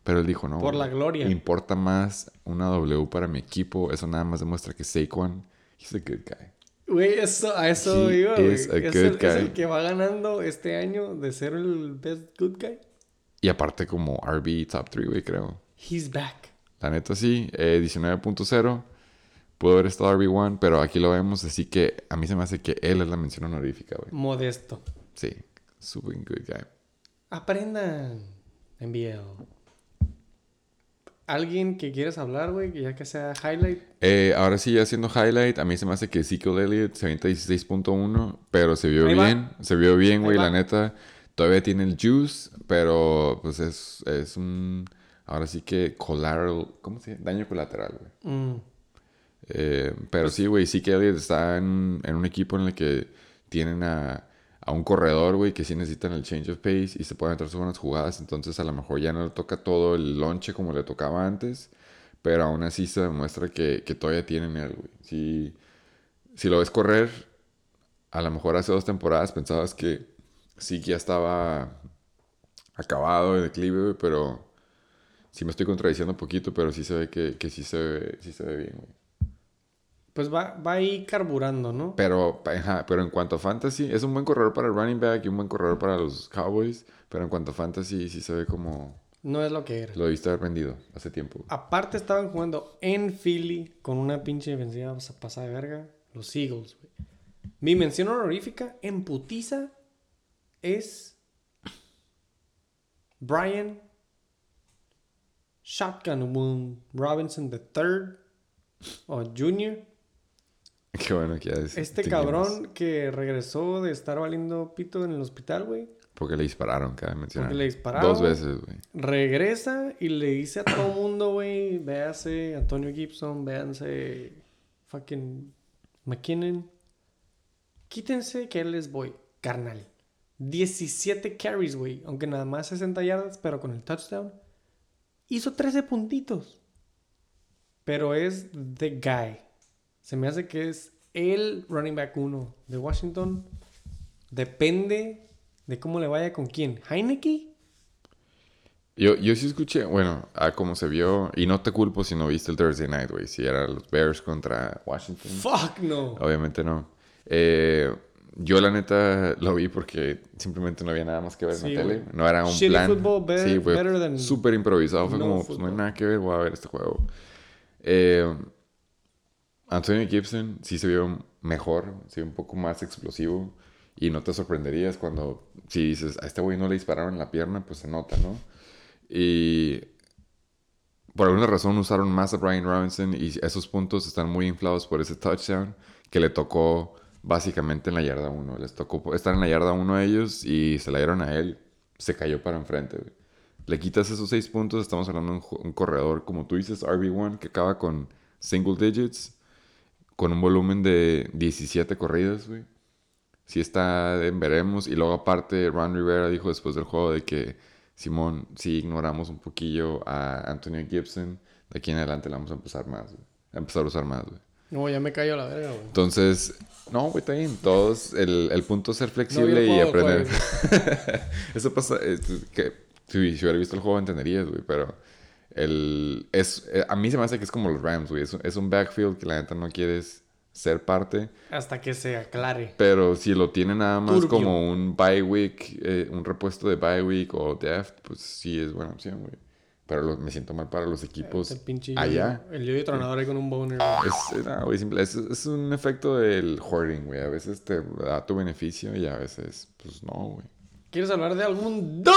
Pero él dijo, no. Por la gloria. Importa más una W para mi equipo. Eso nada más demuestra que Saquon, he's a good guy. Güey, eso, a eso He iba, güey. Es el, es el que va ganando este año de ser el best good guy. Y aparte como RB top 3, güey, creo. He's back. La neta sí, eh, 19.0. Pudo haber estado RB1, pero aquí lo vemos, así que a mí se me hace que él es la mención honorífica, güey. Modesto. Sí, super good guy. Aprendan. NBL. ¿Alguien que quieres hablar, güey? Que ya que sea highlight. Eh, ahora sí, haciendo highlight, a mí se me hace que Ezekiel Elliott se avienta 16.1, pero se vio Ahí va. bien, se vio bien, güey, la neta. Todavía tiene el juice, pero pues es, es un, ahora sí que collateral, ¿cómo se llama? Daño colateral, güey. Mm. Eh, pero sí, güey, sí que Elliott está en, en un equipo en el que tienen a, a un corredor, güey, que sí necesitan el change of pace y se pueden entrar sus buenas jugadas. Entonces, a lo mejor ya no le toca todo el lonche como le tocaba antes, pero aún así se demuestra que, que todavía tienen él, güey. Si, si lo ves correr, a lo mejor hace dos temporadas pensabas que sí que ya estaba acabado de declive, güey, pero sí me estoy contradiciendo un poquito, pero sí se ve que, que sí, se ve, sí se ve bien, güey. Pues va, va ahí carburando, ¿no? Pero, ajá, pero en cuanto a fantasy, es un buen corredor para el running back y un buen corredor para los Cowboys. Pero en cuanto a fantasy, sí se ve como No es lo que era. lo debiste haber vendido hace tiempo. Aparte estaban jugando en Philly con una pinche defensiva pasada de verga. Los Eagles, güey. Mi mención honorífica en putiza es Brian Shotgun Wound Robinson III o Junior. Qué bueno que ya es. Este cabrón que regresó de estar valiendo pito en el hospital, güey. Porque le dispararon, cabe mencionar. Porque le dispararon. Dos veces, güey. Regresa y le dice a todo mundo, güey, véase Antonio Gibson, véanse fucking McKinnon. Quítense que él les voy, carnal. 17 carries, güey, aunque nada más 60 yardas, pero con el touchdown. Hizo 13 puntitos. Pero es the guy. Se me hace que es el running back 1 de Washington. Depende de cómo le vaya con quién. Heineke Yo, yo sí escuché, bueno, a cómo se vio, y no te culpo si no viste el Thursday Night, güey. Si era los Bears contra Washington. Fuck no. Obviamente no. Eh, yo la neta lo vi porque simplemente no había nada más que ver Sí, en la tele. No era un Shitty plan. football, better- sí, fue súper improvisado. Fue no como, pues no hay nada que ver, voy a ver este juego. Eh, Antonio Gibson sí se vio mejor, se vio un poco más explosivo. Y no te sorprenderías cuando, si dices, a este güey no le dispararon en la pierna, pues se nota, ¿no? Y por alguna razón usaron más a Brian Robinson y esos puntos están muy inflados por ese touchdown que le tocó básicamente en la yarda 1. Les tocó estar en la yarda 1 a ellos y se la dieron a él. Se cayó para enfrente. Le quitas esos 6 puntos, estamos hablando de un, un corredor, como tú dices, RB1, que acaba con single digits, con un volumen de 17 corridas, güey. Si está en veremos. Y luego aparte, Ron Rivera dijo después del juego de que Simón, si ignoramos un poquillo a Antonio Gibson, de aquí en adelante la vamos a empezar más, güey. A empezar a usar más, güey. No, ya me cayó la verga, güey. Entonces, no, güey, está bien. Todos, el, el punto es ser flexible No, y aprender. güey. Eso pasa, es que si, si hubiera visto el juego entenderías, güey, pero el, es, eh, a mí se me hace que es como los Rams, güey. Es, un- es un backfield que la neta no quieres ser parte, Hasta que se aclare. pero si lo tiene nada más Turbio. como un bye week, eh, un repuesto de bye week o deft, pues sí es buena opción, güey. Pero lo- me siento mal para los equipos Este pinche allá. El yoyo tronador ahí con un boner. Es, no, güey, simple- es, es un efecto del hoarding, güey. A veces te da tu beneficio y a veces, pues no, güey. ¿Quieres hablar de algún don?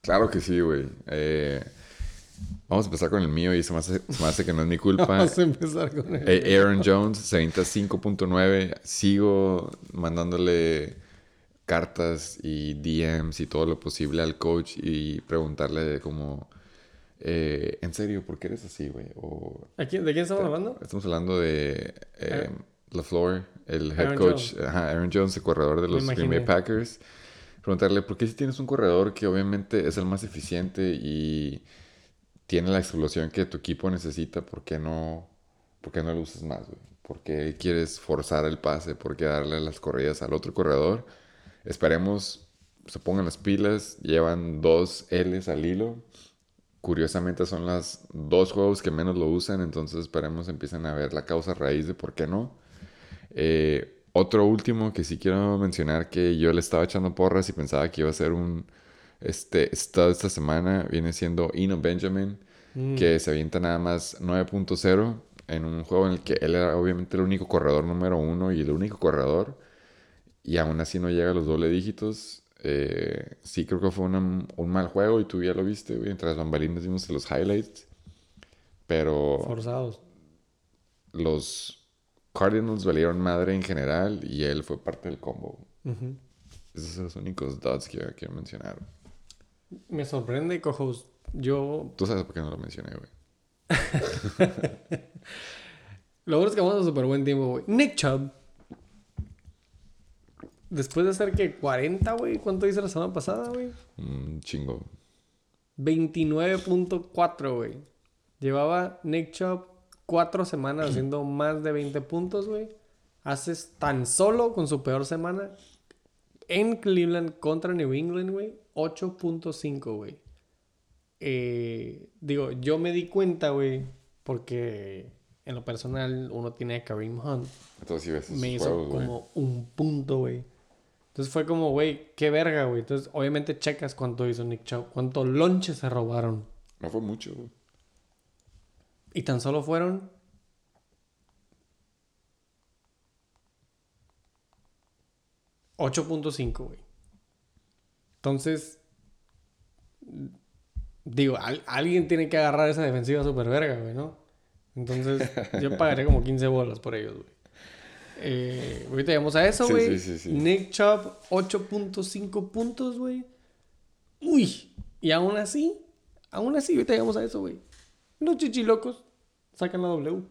Claro que sí, güey. Eh, vamos a empezar con el mío y se me hace, se me hace que no es mi culpa. Vamos a empezar con él. Eh, Aaron Jones se avienta 5.9. Sigo mandándole cartas y DMs y todo lo posible al coach y preguntarle como... eh, en serio, ¿por qué eres así, güey? O ¿A quién- ¿De quién estamos hablando? Estamos hablando de eh, Aaron- LaFleur, el head Aaron coach, Jones. ajá, Aaron Jones, el corredor de los Green Bay. Packers. Preguntarle, ¿por qué si tienes un corredor que obviamente es el más eficiente y tiene la explosión que tu equipo necesita, ¿por qué no, por qué no lo usas más, güey? ¿Por qué quieres forzar el pase? ¿Por qué darle las corridas al otro corredor? Esperemos se pongan las pilas. Llevan dos L's al hilo. Curiosamente son las dos juegos que menos lo usan, entonces esperemos empiecen a ver la causa raíz de por qué no. Eh, otro último que sí quiero mencionar que yo le estaba echando porras y pensaba que iba a ser un este, esta semana viene siendo Eno Benjamin, Mm. que se avienta nada más 9.0 en un juego en el que él era obviamente el único corredor número uno y el único corredor y aún así no llega a los doble dígitos. Eh, sí creo que fue una- un mal juego y tú ya lo viste, güey. Entre las bambalinas vimos los highlights. Pero Forzados. los Cardinals valieron madre en general y él fue parte del combo. Esos son los únicos dots que quiero mencionar. Me sorprende, cojos. Yo. Tú sabes por qué no lo mencioné, güey. Lo bueno es que vamos a súper buen tiempo, güey. Nick Chubb. Después de hacer que 40, güey. ¿Cuánto hice la semana pasada, güey? Un chingo. 29.4, güey. Llevaba Nick Chubb cuatro semanas haciendo más de 20 puntos, güey. Haces tan solo con su peor semana en Cleveland contra New England, güey. 8.5, güey. Eh, digo, yo me di cuenta, güey, porque en lo personal uno tiene a Kareem Hunt. Entonces sí ves Me hizo juegos, como un punto, güey. Entonces fue como, güey, qué verga, güey. Entonces, obviamente checas cuánto hizo Nick Chubb, cuánto lonche se robaron. No fue mucho, güey. Y tan solo fueron. $8.5, güey. Entonces. Digo, al- alguien tiene que agarrar esa defensiva super verga, güey, ¿no? Entonces, yo pagaría como 15 bolas por ellos, güey. Eh, ahorita llegamos a eso, güey. sí, sí, sí. Nick Chubb, 8.5 puntos, güey. Uy, y aún así, aún así, ahorita llegamos a eso, güey. Los chichilocos sacan la W.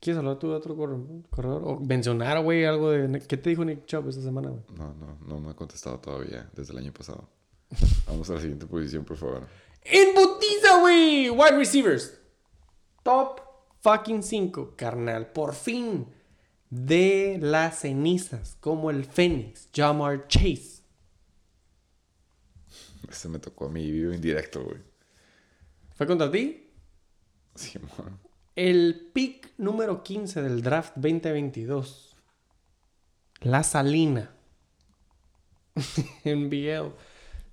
¿Quieres hablar tú de otro corre- corredor? O mencionar, güey, algo de... ¿Qué te dijo Nick Chubb esta semana, güey? No, no, no me ha contestado todavía desde el año pasado. Vamos a la siguiente posición, por favor. ¡En botiza, güey! Wide receivers. Top fucking 5, carnal. Por fin. De las cenizas. Como el Fénix. Jamar Chase. Ese me tocó a mí vivo indirecto, güey. ¿Fue contra ti? Sí, mon. El pick número 15 del draft 2022. La Salina. NBL.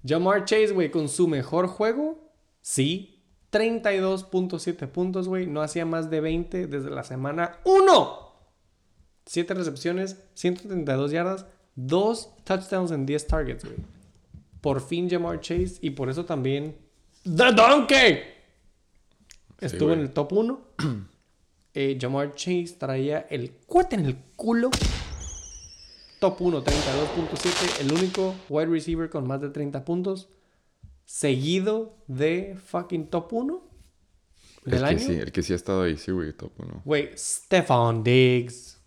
Jamar Chase, güey, con su mejor juego. Sí. 32.7 puntos, güey. No hacía más de 20 desde la semana 1. 7 recepciones, 132 yardas, 2 touchdowns en 10 targets, güey. Por fin Jamar Chase y por eso también The Donkey. Estuvo en el top 1. Eh, Jamar Chase traía el cuate en el culo. Top 1, 32.7. El único wide receiver con más de 30 puntos. Seguido de fucking top 1 del el que año. sí, el que sí ha estado ahí, sí, güey, top uno. Güey, Stefan Diggs.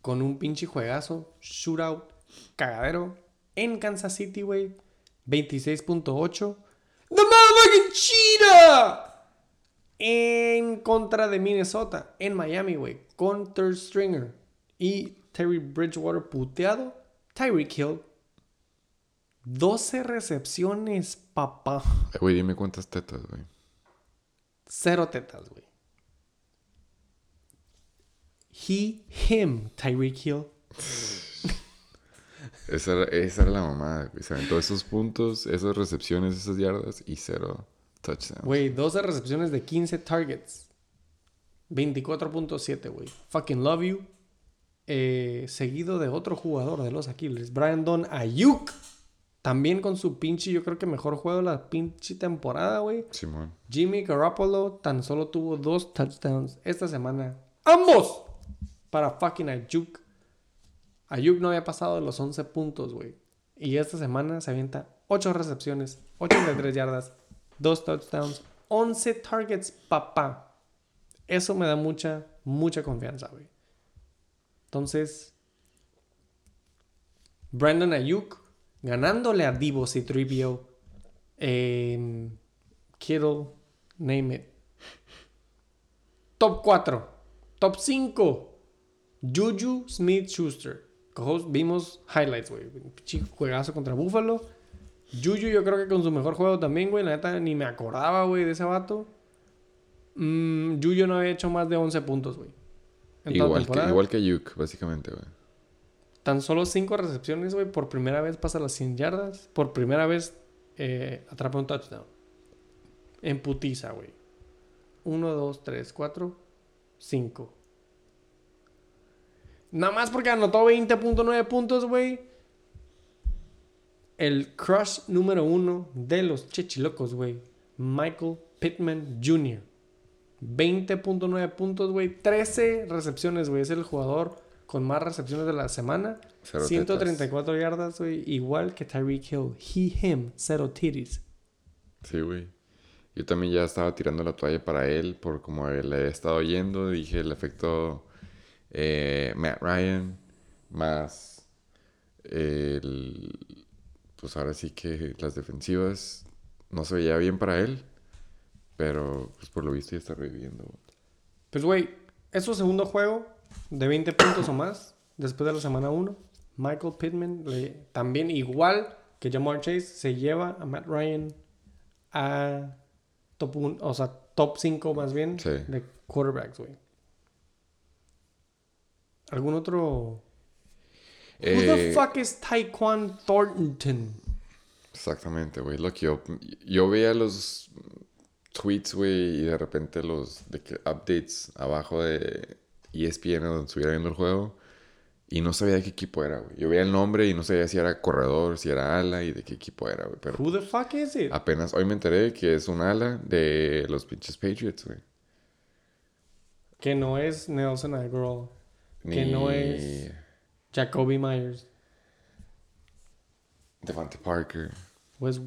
Con un pinche juegazo. Shootout. Cagadero. En Kansas City, güey. 26.8. ¡The motherfucking cheetah! En contra de Minnesota. En Miami, güey. Con third stringer. Y Terry Bridgewater puteado. Tyreek Hill. 12 recepciones, papá. Eh, Güey, dime cuántas tetas, güey. Cero tetas, güey. He, him, Tyreek Hill. Esa era, esa era la mamada, güey. Se aventó esos puntos, esas recepciones, esas yardas y cero touchdowns. Güey, 12 recepciones de 15 targets. 24.7, güey. Fucking love you. Eh, seguido de otro jugador de los Aquiles, Brandon Ayuk. También con su pinche, yo creo que mejor juego de la pinche temporada, güey. Simón. Jimmy Garoppolo tan solo tuvo dos touchdowns esta semana. ¡Ambos! Para fucking Ayuk. Ayuk no había pasado de los 11 puntos, güey. Y esta semana se avienta 8 recepciones, 83 yardas, 2 touchdowns, 11 targets, papá. Eso me da mucha, mucha confianza, güey. Entonces, Brandon Ayuk ganándole a Divo Citripio en Kittle, name it. Top 4. Top 5. Juju Smith Schuster. Vimos highlights, güey. Chico juegazo contra Buffalo. Juju, yo creo que con su mejor juego también, güey. La neta, ni me acordaba, güey, de ese vato. Mm, Juju no había hecho más de 11 puntos, güey. Igual que, igual que básicamente, güey. Tan solo 5 recepciones, güey. Por primera vez pasa las 100 yardas. Por primera vez eh, atrapa un touchdown. En putiza, güey. 1, 2, 3, 4, 5. Nada más porque anotó 20.9 puntos, güey. El crush número uno de los chechilocos, güey. Michael Pittman Jr. 20.9 puntos, güey. 13 recepciones, güey. Es el jugador con más recepciones de la semana. Cero 134 yardas, güey. Igual que Tyreek Hill. He, him. Cero titties. Sí, güey. Yo también ya estaba tirando la toalla para él por como le he estado yendo. Dije el efecto eh, Matt Ryan más el... Pues ahora sí que las defensivas no se veía bien para él. Pero pues por lo visto ya está reviviendo. Pues, güey, es su segundo juego de 20 puntos o más después de la semana 1. Michael Pittman, le- también igual que Jamar Chase, se lleva a Matt Ryan a top 1, o sea, top 5 más bien Sí. de quarterbacks, güey. ¿Algún otro? Who the Eh, fuck is Taekwon Thornton? Exactamente, güey. Lo que yo, yo veía los tweets, güey, y de repente los de que updates abajo de ESPN donde estuviera viendo el juego. Y no sabía de qué equipo era, güey. Yo veía el nombre y no sabía si era corredor, si era ala y de qué equipo era, güey. Pero Who the fuck is it? apenas hoy me enteré que es un ala de los pinches Patriots, güey. Que no es Nelson Aguilar. Que Ni no es- Jacoby Myers. Devante Parker. Wes,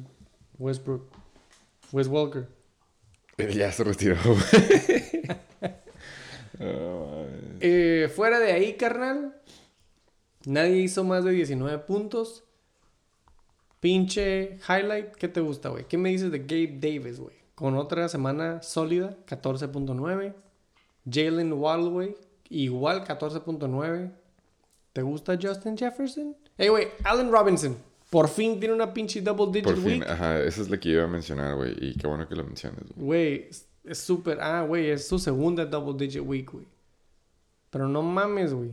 Westbrook. Wes Walker. Ya se retiró. Oh. Eh, fuera de ahí, carnal. Nadie hizo más de 19 puntos. Pinche highlight. ¿Qué te gusta, güey? ¿Qué me dices de Gabe Davis, güey? Con otra semana sólida, 14.9. Jalen güey. Igual 14.9. ¿Te gusta Justin Jefferson? Hey, güey, Allen Robinson. Por fin tiene una pinche double digit Por fin, week. ajá, esa es la que iba a mencionar, güey. Y qué bueno que lo menciones, güey. Güey, es- súper. Ah, güey, es su segunda double digit week, güey. Pero no mames, güey.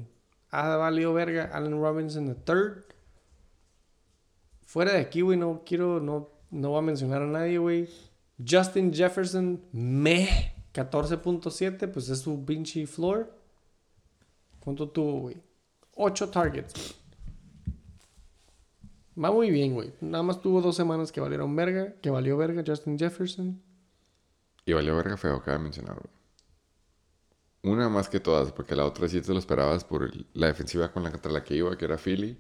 Ha valido verga Allen Robinson the third. Fuera de aquí, güey, no quiero, no, no voy a mencionar a nadie, güey. Justin Jefferson, meh. 14.7, pues es su pinche floor. ¿Cuánto tuvo, güey? 8 targets. Va muy bien, güey. Nada más tuvo dos semanas que valieron verga, que valió verga Justin Jefferson. Y valió verga feo, cabe mencionar, güey. Una más que todas, porque la otra sí te lo esperabas por la defensiva con contra la que iba, que era Philly.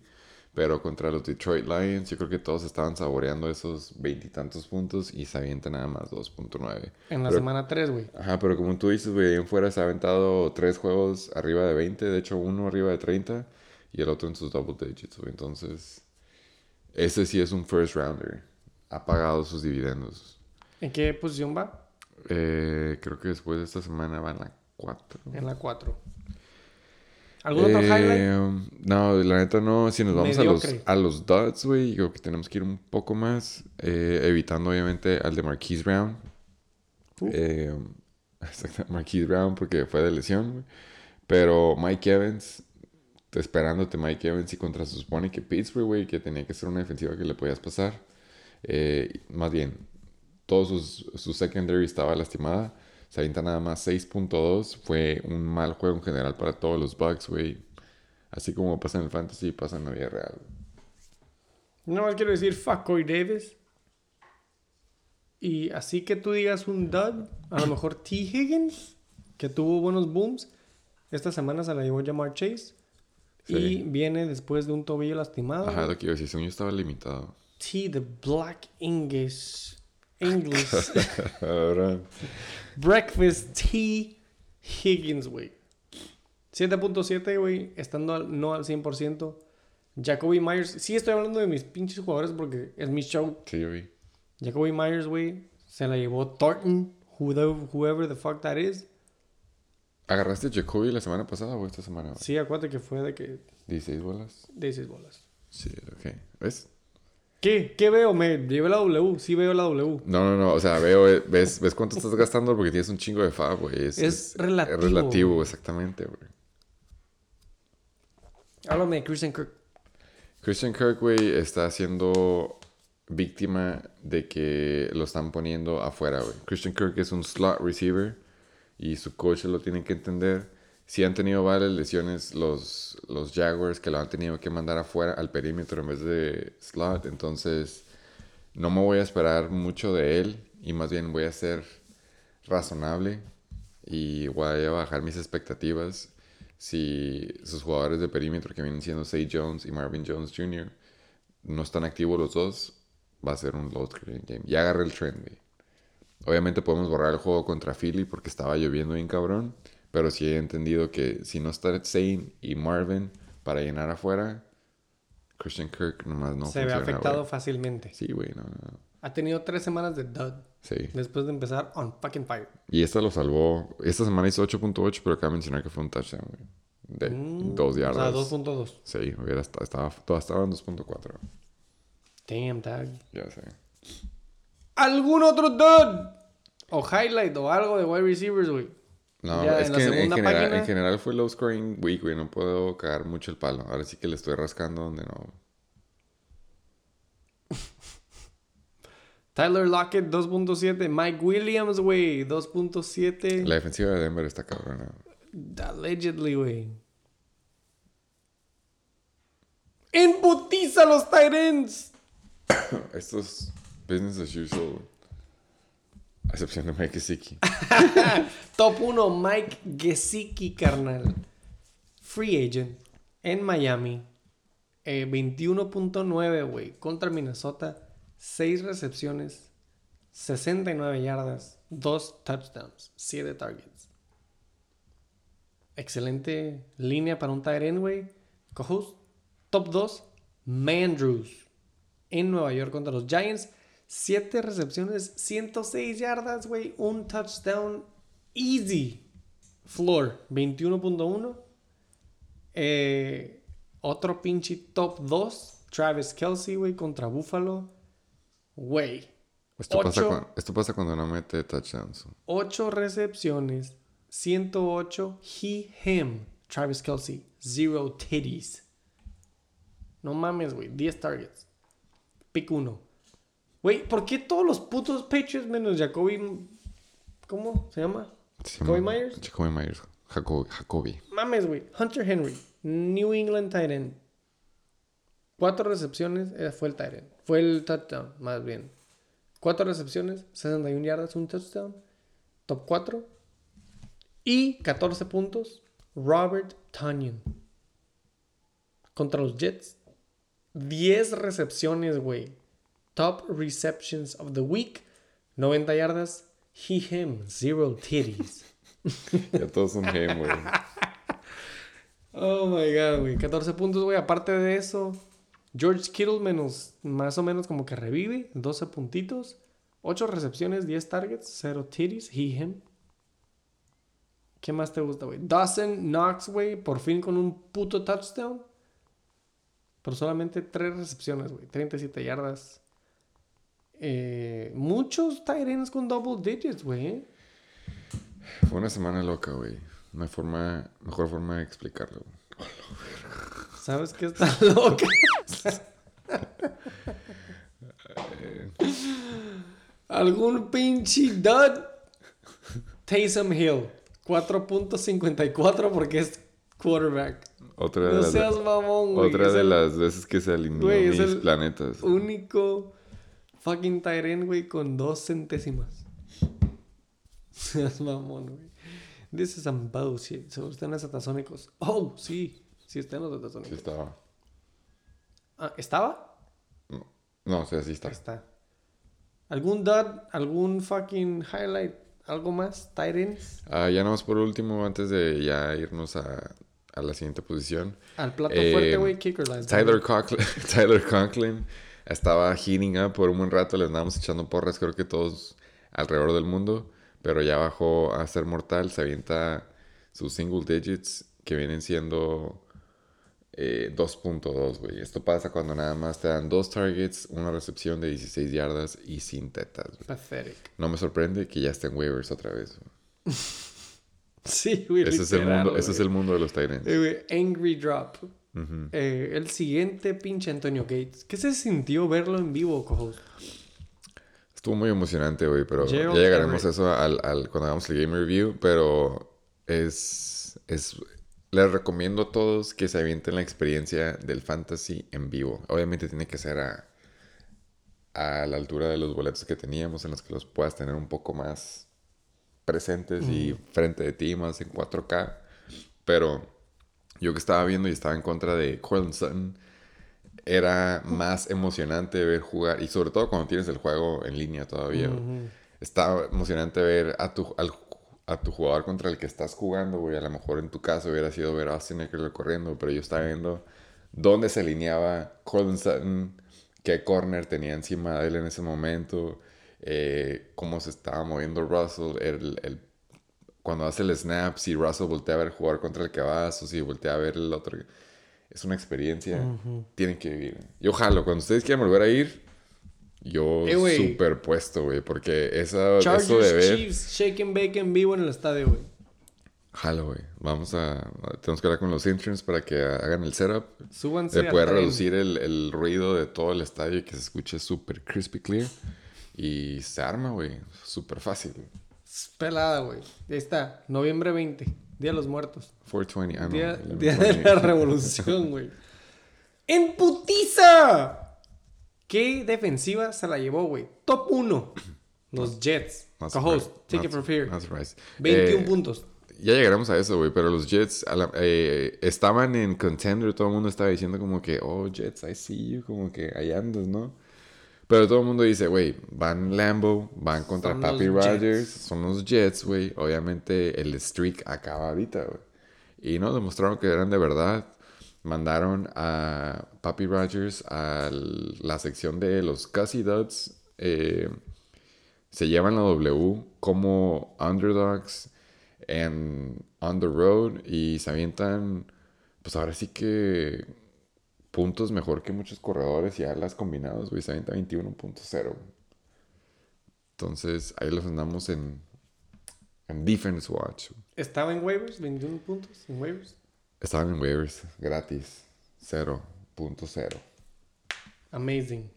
Pero contra los Detroit Lions, yo creo que todos estaban saboreando esos veintitantos puntos y se avienta nada más 2.9. En la Pero- semana 3, güey. Ajá, pero como tú dices, güey, ahí en fuera se ha aventado tres juegos arriba de 20, de hecho uno arriba de 30 y el otro en sus double digits, güey. Entonces, ese sí es un first rounder. Ha pagado sus dividendos. ¿En qué posición va? Eh, creo que después de esta semana van a 4. En la 4. ¿Algún otro highlight? No, la neta no. Si nos vamos a los, a los dots, güey, creo que tenemos que ir un poco más. eh, evitando, obviamente, al de Marquise Brown. Uh. Eh, exacto, Marquise Brown porque fue de lesión, güey. Pero Mike Evans, te- esperándote Mike Evans y contra se supone que Pittsburgh, güey, que tenía que ser una defensiva que le podías pasar. Eh, más bien, todo sus, su secondary estaba lastimada. Se avienta nada más 6.2. Fue un mal juego en general para todos los Bucks, güey. Así como pasa en el fantasy, pasa en la vida real. Nada más quiero decir fuck Corey Davis. Y así que tú digas un dud, a lo mejor T. Higgins, que tuvo buenos booms. Esta semana se la llevó Jamar Chase. Sí. Y viene después de un tobillo lastimado. Ajá, lo que iba a decir, yo estaba limitado. T. The Black English. English. Breakfast T. Higgins, güey. 7.7, güey. Estando al- no al 100%. Jacoby Myers. Sí, estoy hablando de mis pinches jugadores porque es mi show. sí, vi. Jacoby Myers, güey. Se la llevó Thornton. Whoever, whoever the fuck that is. ¿Agarraste a Jacoby la semana pasada o esta semana? güey? Sí, acuérdate que fue de que. 16 bolas. De seis bolas. Sí, ok. ¿Ves? ¿Qué? ¿Qué veo? Me llevé la W. Sí veo la W. No, no, no. O sea, veo, eh, ves, ves cuánto estás gastando porque tienes un chingo de fab, güey. Es, Es relativo, Es relativo, exactamente, güey. Háblame de Christian Kirk. Christian Kirk, güey, está siendo víctima de que lo están poniendo afuera, güey. Christian Kirk es un slot receiver y su coach lo tiene que entender. Si han tenido varias lesiones los, los Jaguars que lo han tenido que mandar afuera al perímetro en vez de slot, entonces no me voy a esperar mucho de él y más bien voy a ser razonable y voy a bajar mis expectativas si sus jugadores de perímetro que vienen siendo Say Jones y Marvin Jones Jr. no están activos los dos, va a ser un scoring game. Ya agarré el trend. Obviamente podemos borrar el juego contra Philly porque estaba lloviendo bien cabrón, pero sí he entendido que si no está Zane y Marvin para llenar afuera, Christian Kirk nomás no Se ve afectado fácilmente. Sí, güey, no. Ha tenido tres semanas de dud. Sí. Después de empezar on fucking fire. Y esta lo salvó. Esta semana hizo 8.8, pero acaba de mencionar que fue un touchdown, güey. De Mm, dos yardas. O sea, 2.2. Sí, hubiera estado, estaba, todas estaban 2.4. Damn, tag. Ya sé. ¿Algún otro dud? O highlight o algo de wide receivers, güey. No, Ya es en que en, general, página- en general fue low scoring week, güey. No puedo cagar mucho el palo. Ahora sí que le estoy rascando donde no. Tyler Lockett, 2.7. Mike Williams, güey, 2.7. La defensiva de Denver está cabrona. Allegedly, güey. ¡Embutiza los Tyrants! Esto es business as usual. Excepción de Mike Gesicki. Top 1, Mike Gesicki, carnal. Free agent en Miami. Eh, 21.9, güey. Contra Minnesota. 6 recepciones. 69 yardas. 2 touchdowns. 7 targets. Excelente línea para un tight end, güey. Co-host. Top 2, Mandrews. En Nueva York contra los Giants. 7 recepciones, 106 yardas, güey. Un touchdown easy. Floor, 21.1. Eh, otro pinche top 2. Travis Kelsey, güey, contra Buffalo. Güey. Esto pasa, Ocho. cuando, esto pasa cuando no mete touchdowns. 8 recepciones, 108 he, him. Travis Kelsey, 0 titties. No mames, güey, 10 targets. Pick 1. Güey, ¿por qué todos los putos Patriots menos Jacoby... ¿Cómo se llama? Se ¿Jacoby llama- Myers? Jacoby Myers. Jacoby. Jacoby. Mames, güey. Hunter Henry, New England tight end. Cuatro recepciones, eh, fue el Tyrant. Fue el touchdown, más bien. Cuatro recepciones, 61 yardas, un touchdown. Top 4. Y 14 puntos, Robert Tunyon. Contra los Jets. 10 recepciones, güey. Top receptions of the week. 90 yardas. He, him. Zero titties. Ya todos son him, güey. Oh my god, güey. 14 puntos, güey. Aparte de eso, George Kittle menos, más o menos como que revive. 12 puntitos. 8 recepciones, 10 targets, 0 titties. He, him. ¿Qué más te gusta, güey? Dawson Knox, güey. Por fin con un puto touchdown. Pero solamente 3 recepciones, güey. 37 yardas. Eh, muchos tight ends con double digits, güey. Fue una semana loca, güey. Hay forma, mejor forma de explicarlo. ¿Sabes qué está loca? ¿Algún pinche dud? Taysom Hill. 4.54 porque es quarterback. Otra de No las, seas mamón, güey. otra Es de el las veces que se alineó mis el planetas. Único fucking Tyren, güey, con dos centésimas. Seas mamón, güey. This is some bullshit. So, están los atasónicos. Oh, sí. Sí, están los Sí atasónicos. estaba. Ah, ¿Estaba? No, o sea, sí está. Está. ¿Algún dud? ¿Algún fucking highlight? ¿Algo más? ¿Tyrens? Ah, ya nada más por último, antes de ya irnos a, a la siguiente posición. Al plato Eh, fuerte, güey, kicker. Tyler Conklin, Tyler Conklin estaba heating up por un buen rato, le andábamos echando porras, creo que todos alrededor del mundo, pero ya bajó a ser mortal, se avienta sus single digits que vienen siendo eh, 2.2, güey. Esto pasa cuando nada más te dan dos targets, una recepción de 16 yardas y sin tetas. güey. Pathetic. No me sorprende que ya estén waivers otra vez. Sí, güey. Ese, es el mundo, ese es el mundo de los Tyrants. Eh, güey, Eh, el siguiente pinche Antonio Gates. ¿Qué se sintió verlo en vivo, cojos? Estuvo muy emocionante, güey, pero Gerald ya llegaremos a eso al, al- cuando hagamos el game review, pero es, es... Les recomiendo a todos que se avienten la experiencia del fantasy en vivo. Obviamente tiene que ser a, a la altura de los boletos que teníamos, en los que los puedas tener un poco más presentes y frente de ti, más en 4K. Pero yo que estaba viendo y estaba en contra de Cortland Sutton, era más emocionante ver jugar, y sobre todo cuando tienes el juego en línea todavía. güey. Está emocionante ver a tu, al- a tu jugador contra el que estás jugando, güey. A lo mejor en tu caso hubiera sido ver a Austin Eckler corriendo, pero yo estaba viendo dónde se alineaba Cortland Sutton, qué corner tenía encima de él en ese momento, eh, cómo se estaba moviendo Russell, el, el- cuando hace el snap, si Russell voltea a ver jugar contra el que vas o si voltea a ver el otro. Es una experiencia. Tienen que vivir. Yo jalo. Cuando ustedes quieran volver a ir, yo Eh, güey. super puesto, güey. Porque esa, eso de Chargers ver... Chiefs Shake and Bake en vivo en el estadio, güey. Jalo, güey. Vamos a... Tenemos que hablar con los interns para que hagan el setup. Súbanse De al poder tren. reducir el, el ruido de todo el estadio y que se escuche súper crispy clear. Y se arma, güey. Súper fácil. güey. Pelada, güey. Ahí está. Noviembre 20. Día de los Muertos. 420. Ah, no. Día, 1120. día de la revolución, güey. ¡En putiza! ¿Qué defensiva se la llevó, güey? Top 1. Los Jets. Surprised. take it here. not surprised. 21 Eh, puntos. Ya llegaremos a eso, güey, pero los Jets la- eh, estaban en contender, todo el mundo estaba diciendo como que, oh, Jets, I see you, como que ahí andas, ¿no? Pero todo el mundo dice, güey, van Lambo, van contra Son Papi Rogers, son los Jets, güey. Obviamente el streak acaba ahorita, güey. Y no, demostraron que eran de verdad. Mandaron a Papi Rogers a la sección de los Casi Duds. eh, se llevan la W como underdogs en on the road y se avientan, pues ahora sí que puntos mejor que muchos corredores y alas combinados, güey. Se avienta 21.0. güey. Entonces ahí los andamos en, en defense watch. Estaba en waivers, 21 puntos en waivers. Estaban en waivers gratis, 0.0. Amazing.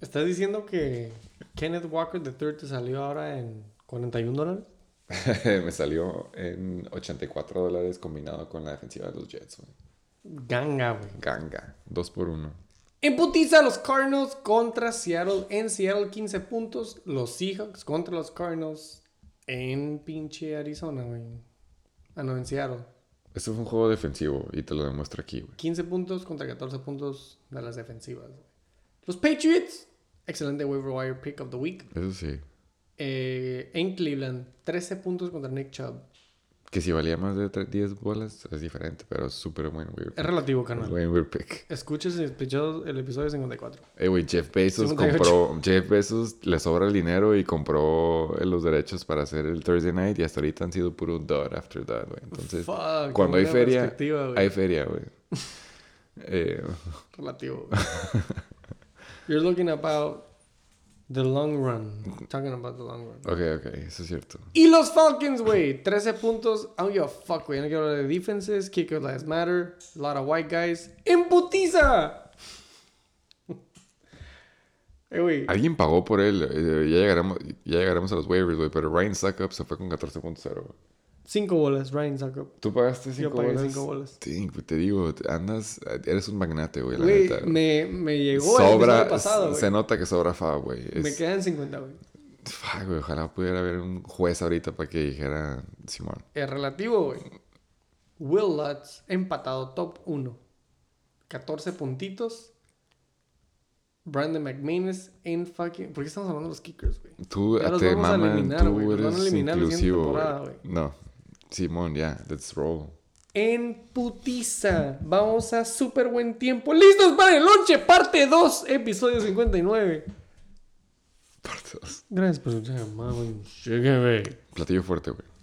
¿Estás diciendo que Kenneth Walker III te salió ahora en 41 dólares? Me salió en 84 dólares combinado con la defensiva de los Jets, güey. Ganga, güey. Ganga. Dos por uno. En putiza los Cardinals contra Seattle. En Seattle 15 puntos. Los Seahawks contra los Cardinals. En pinche Arizona, güey. Ah, no, en Seattle. Esto fue un juego defensivo y te lo demuestro aquí, güey. 15 puntos contra 14 puntos de las defensivas. güey. Los Patriots. Excelente waiver wire pick of the week. Eso sí. Eh, en Cleveland. 13 puntos contra Nick Chubb. Que si valía más de tre- 10 bolas es diferente, pero es súper buen Es pick. relativo, canal. Waiver pick. Escuches el episodio el episodio 54. Eh, güey, Jeff Bezos 58. compró... Jeff Bezos le sobra el dinero y compró eh, los derechos para hacer el Thursday Night y hasta ahorita han sido puro dud after dud, güey. Entonces, Fuck, cuando hay feria, hay feria, güey. Eh, Relativo. You're looking about the long run. Talking about the long run. ok, ok, eso es cierto. Y los Falcons, güey. 13 puntos. I don't give a fuck, güey. No quiero hablar de defenses. Kickers lives matter. A lot of white guys. ¡En putiza! eh. Alguien pagó por él. eh, ya, llegaremos, ya llegaremos a los waivers, güey. Pero Ryan Suckup se fue con 14.0. Cinco bolas. Ryan Suckup. ¿Tú pagaste Yo 5 pagué bolas? cinco bolas. Sí, güey, te digo, andas... Eres un magnate, güey, la Güey, neta. güey. me, me llegó el Sobra... episodio pasado, güey. se nota que sobra fa, güey. Me quedan 50, güey. Fuck, güey, ojalá pudiera haber un juez ahorita para que dijera Simón. Es relativo, güey. Will Lutz, empatado top 1. 14 puntitos. Brandon McManus en fucking... ¿Por qué estamos hablando de los kickers, güey? Tú Ya te vamos a maman, eliminar, tú van a eres eliminar inclusivo, güey. güey. No. Simón, ya, let's roll. En putiza. Vamos a súper buen tiempo. ¡Listos para el lonche! Parte 2, episodio 59. Por Dios. Gracias por escuchar, mamá. Güey. Platillo fuerte, güey.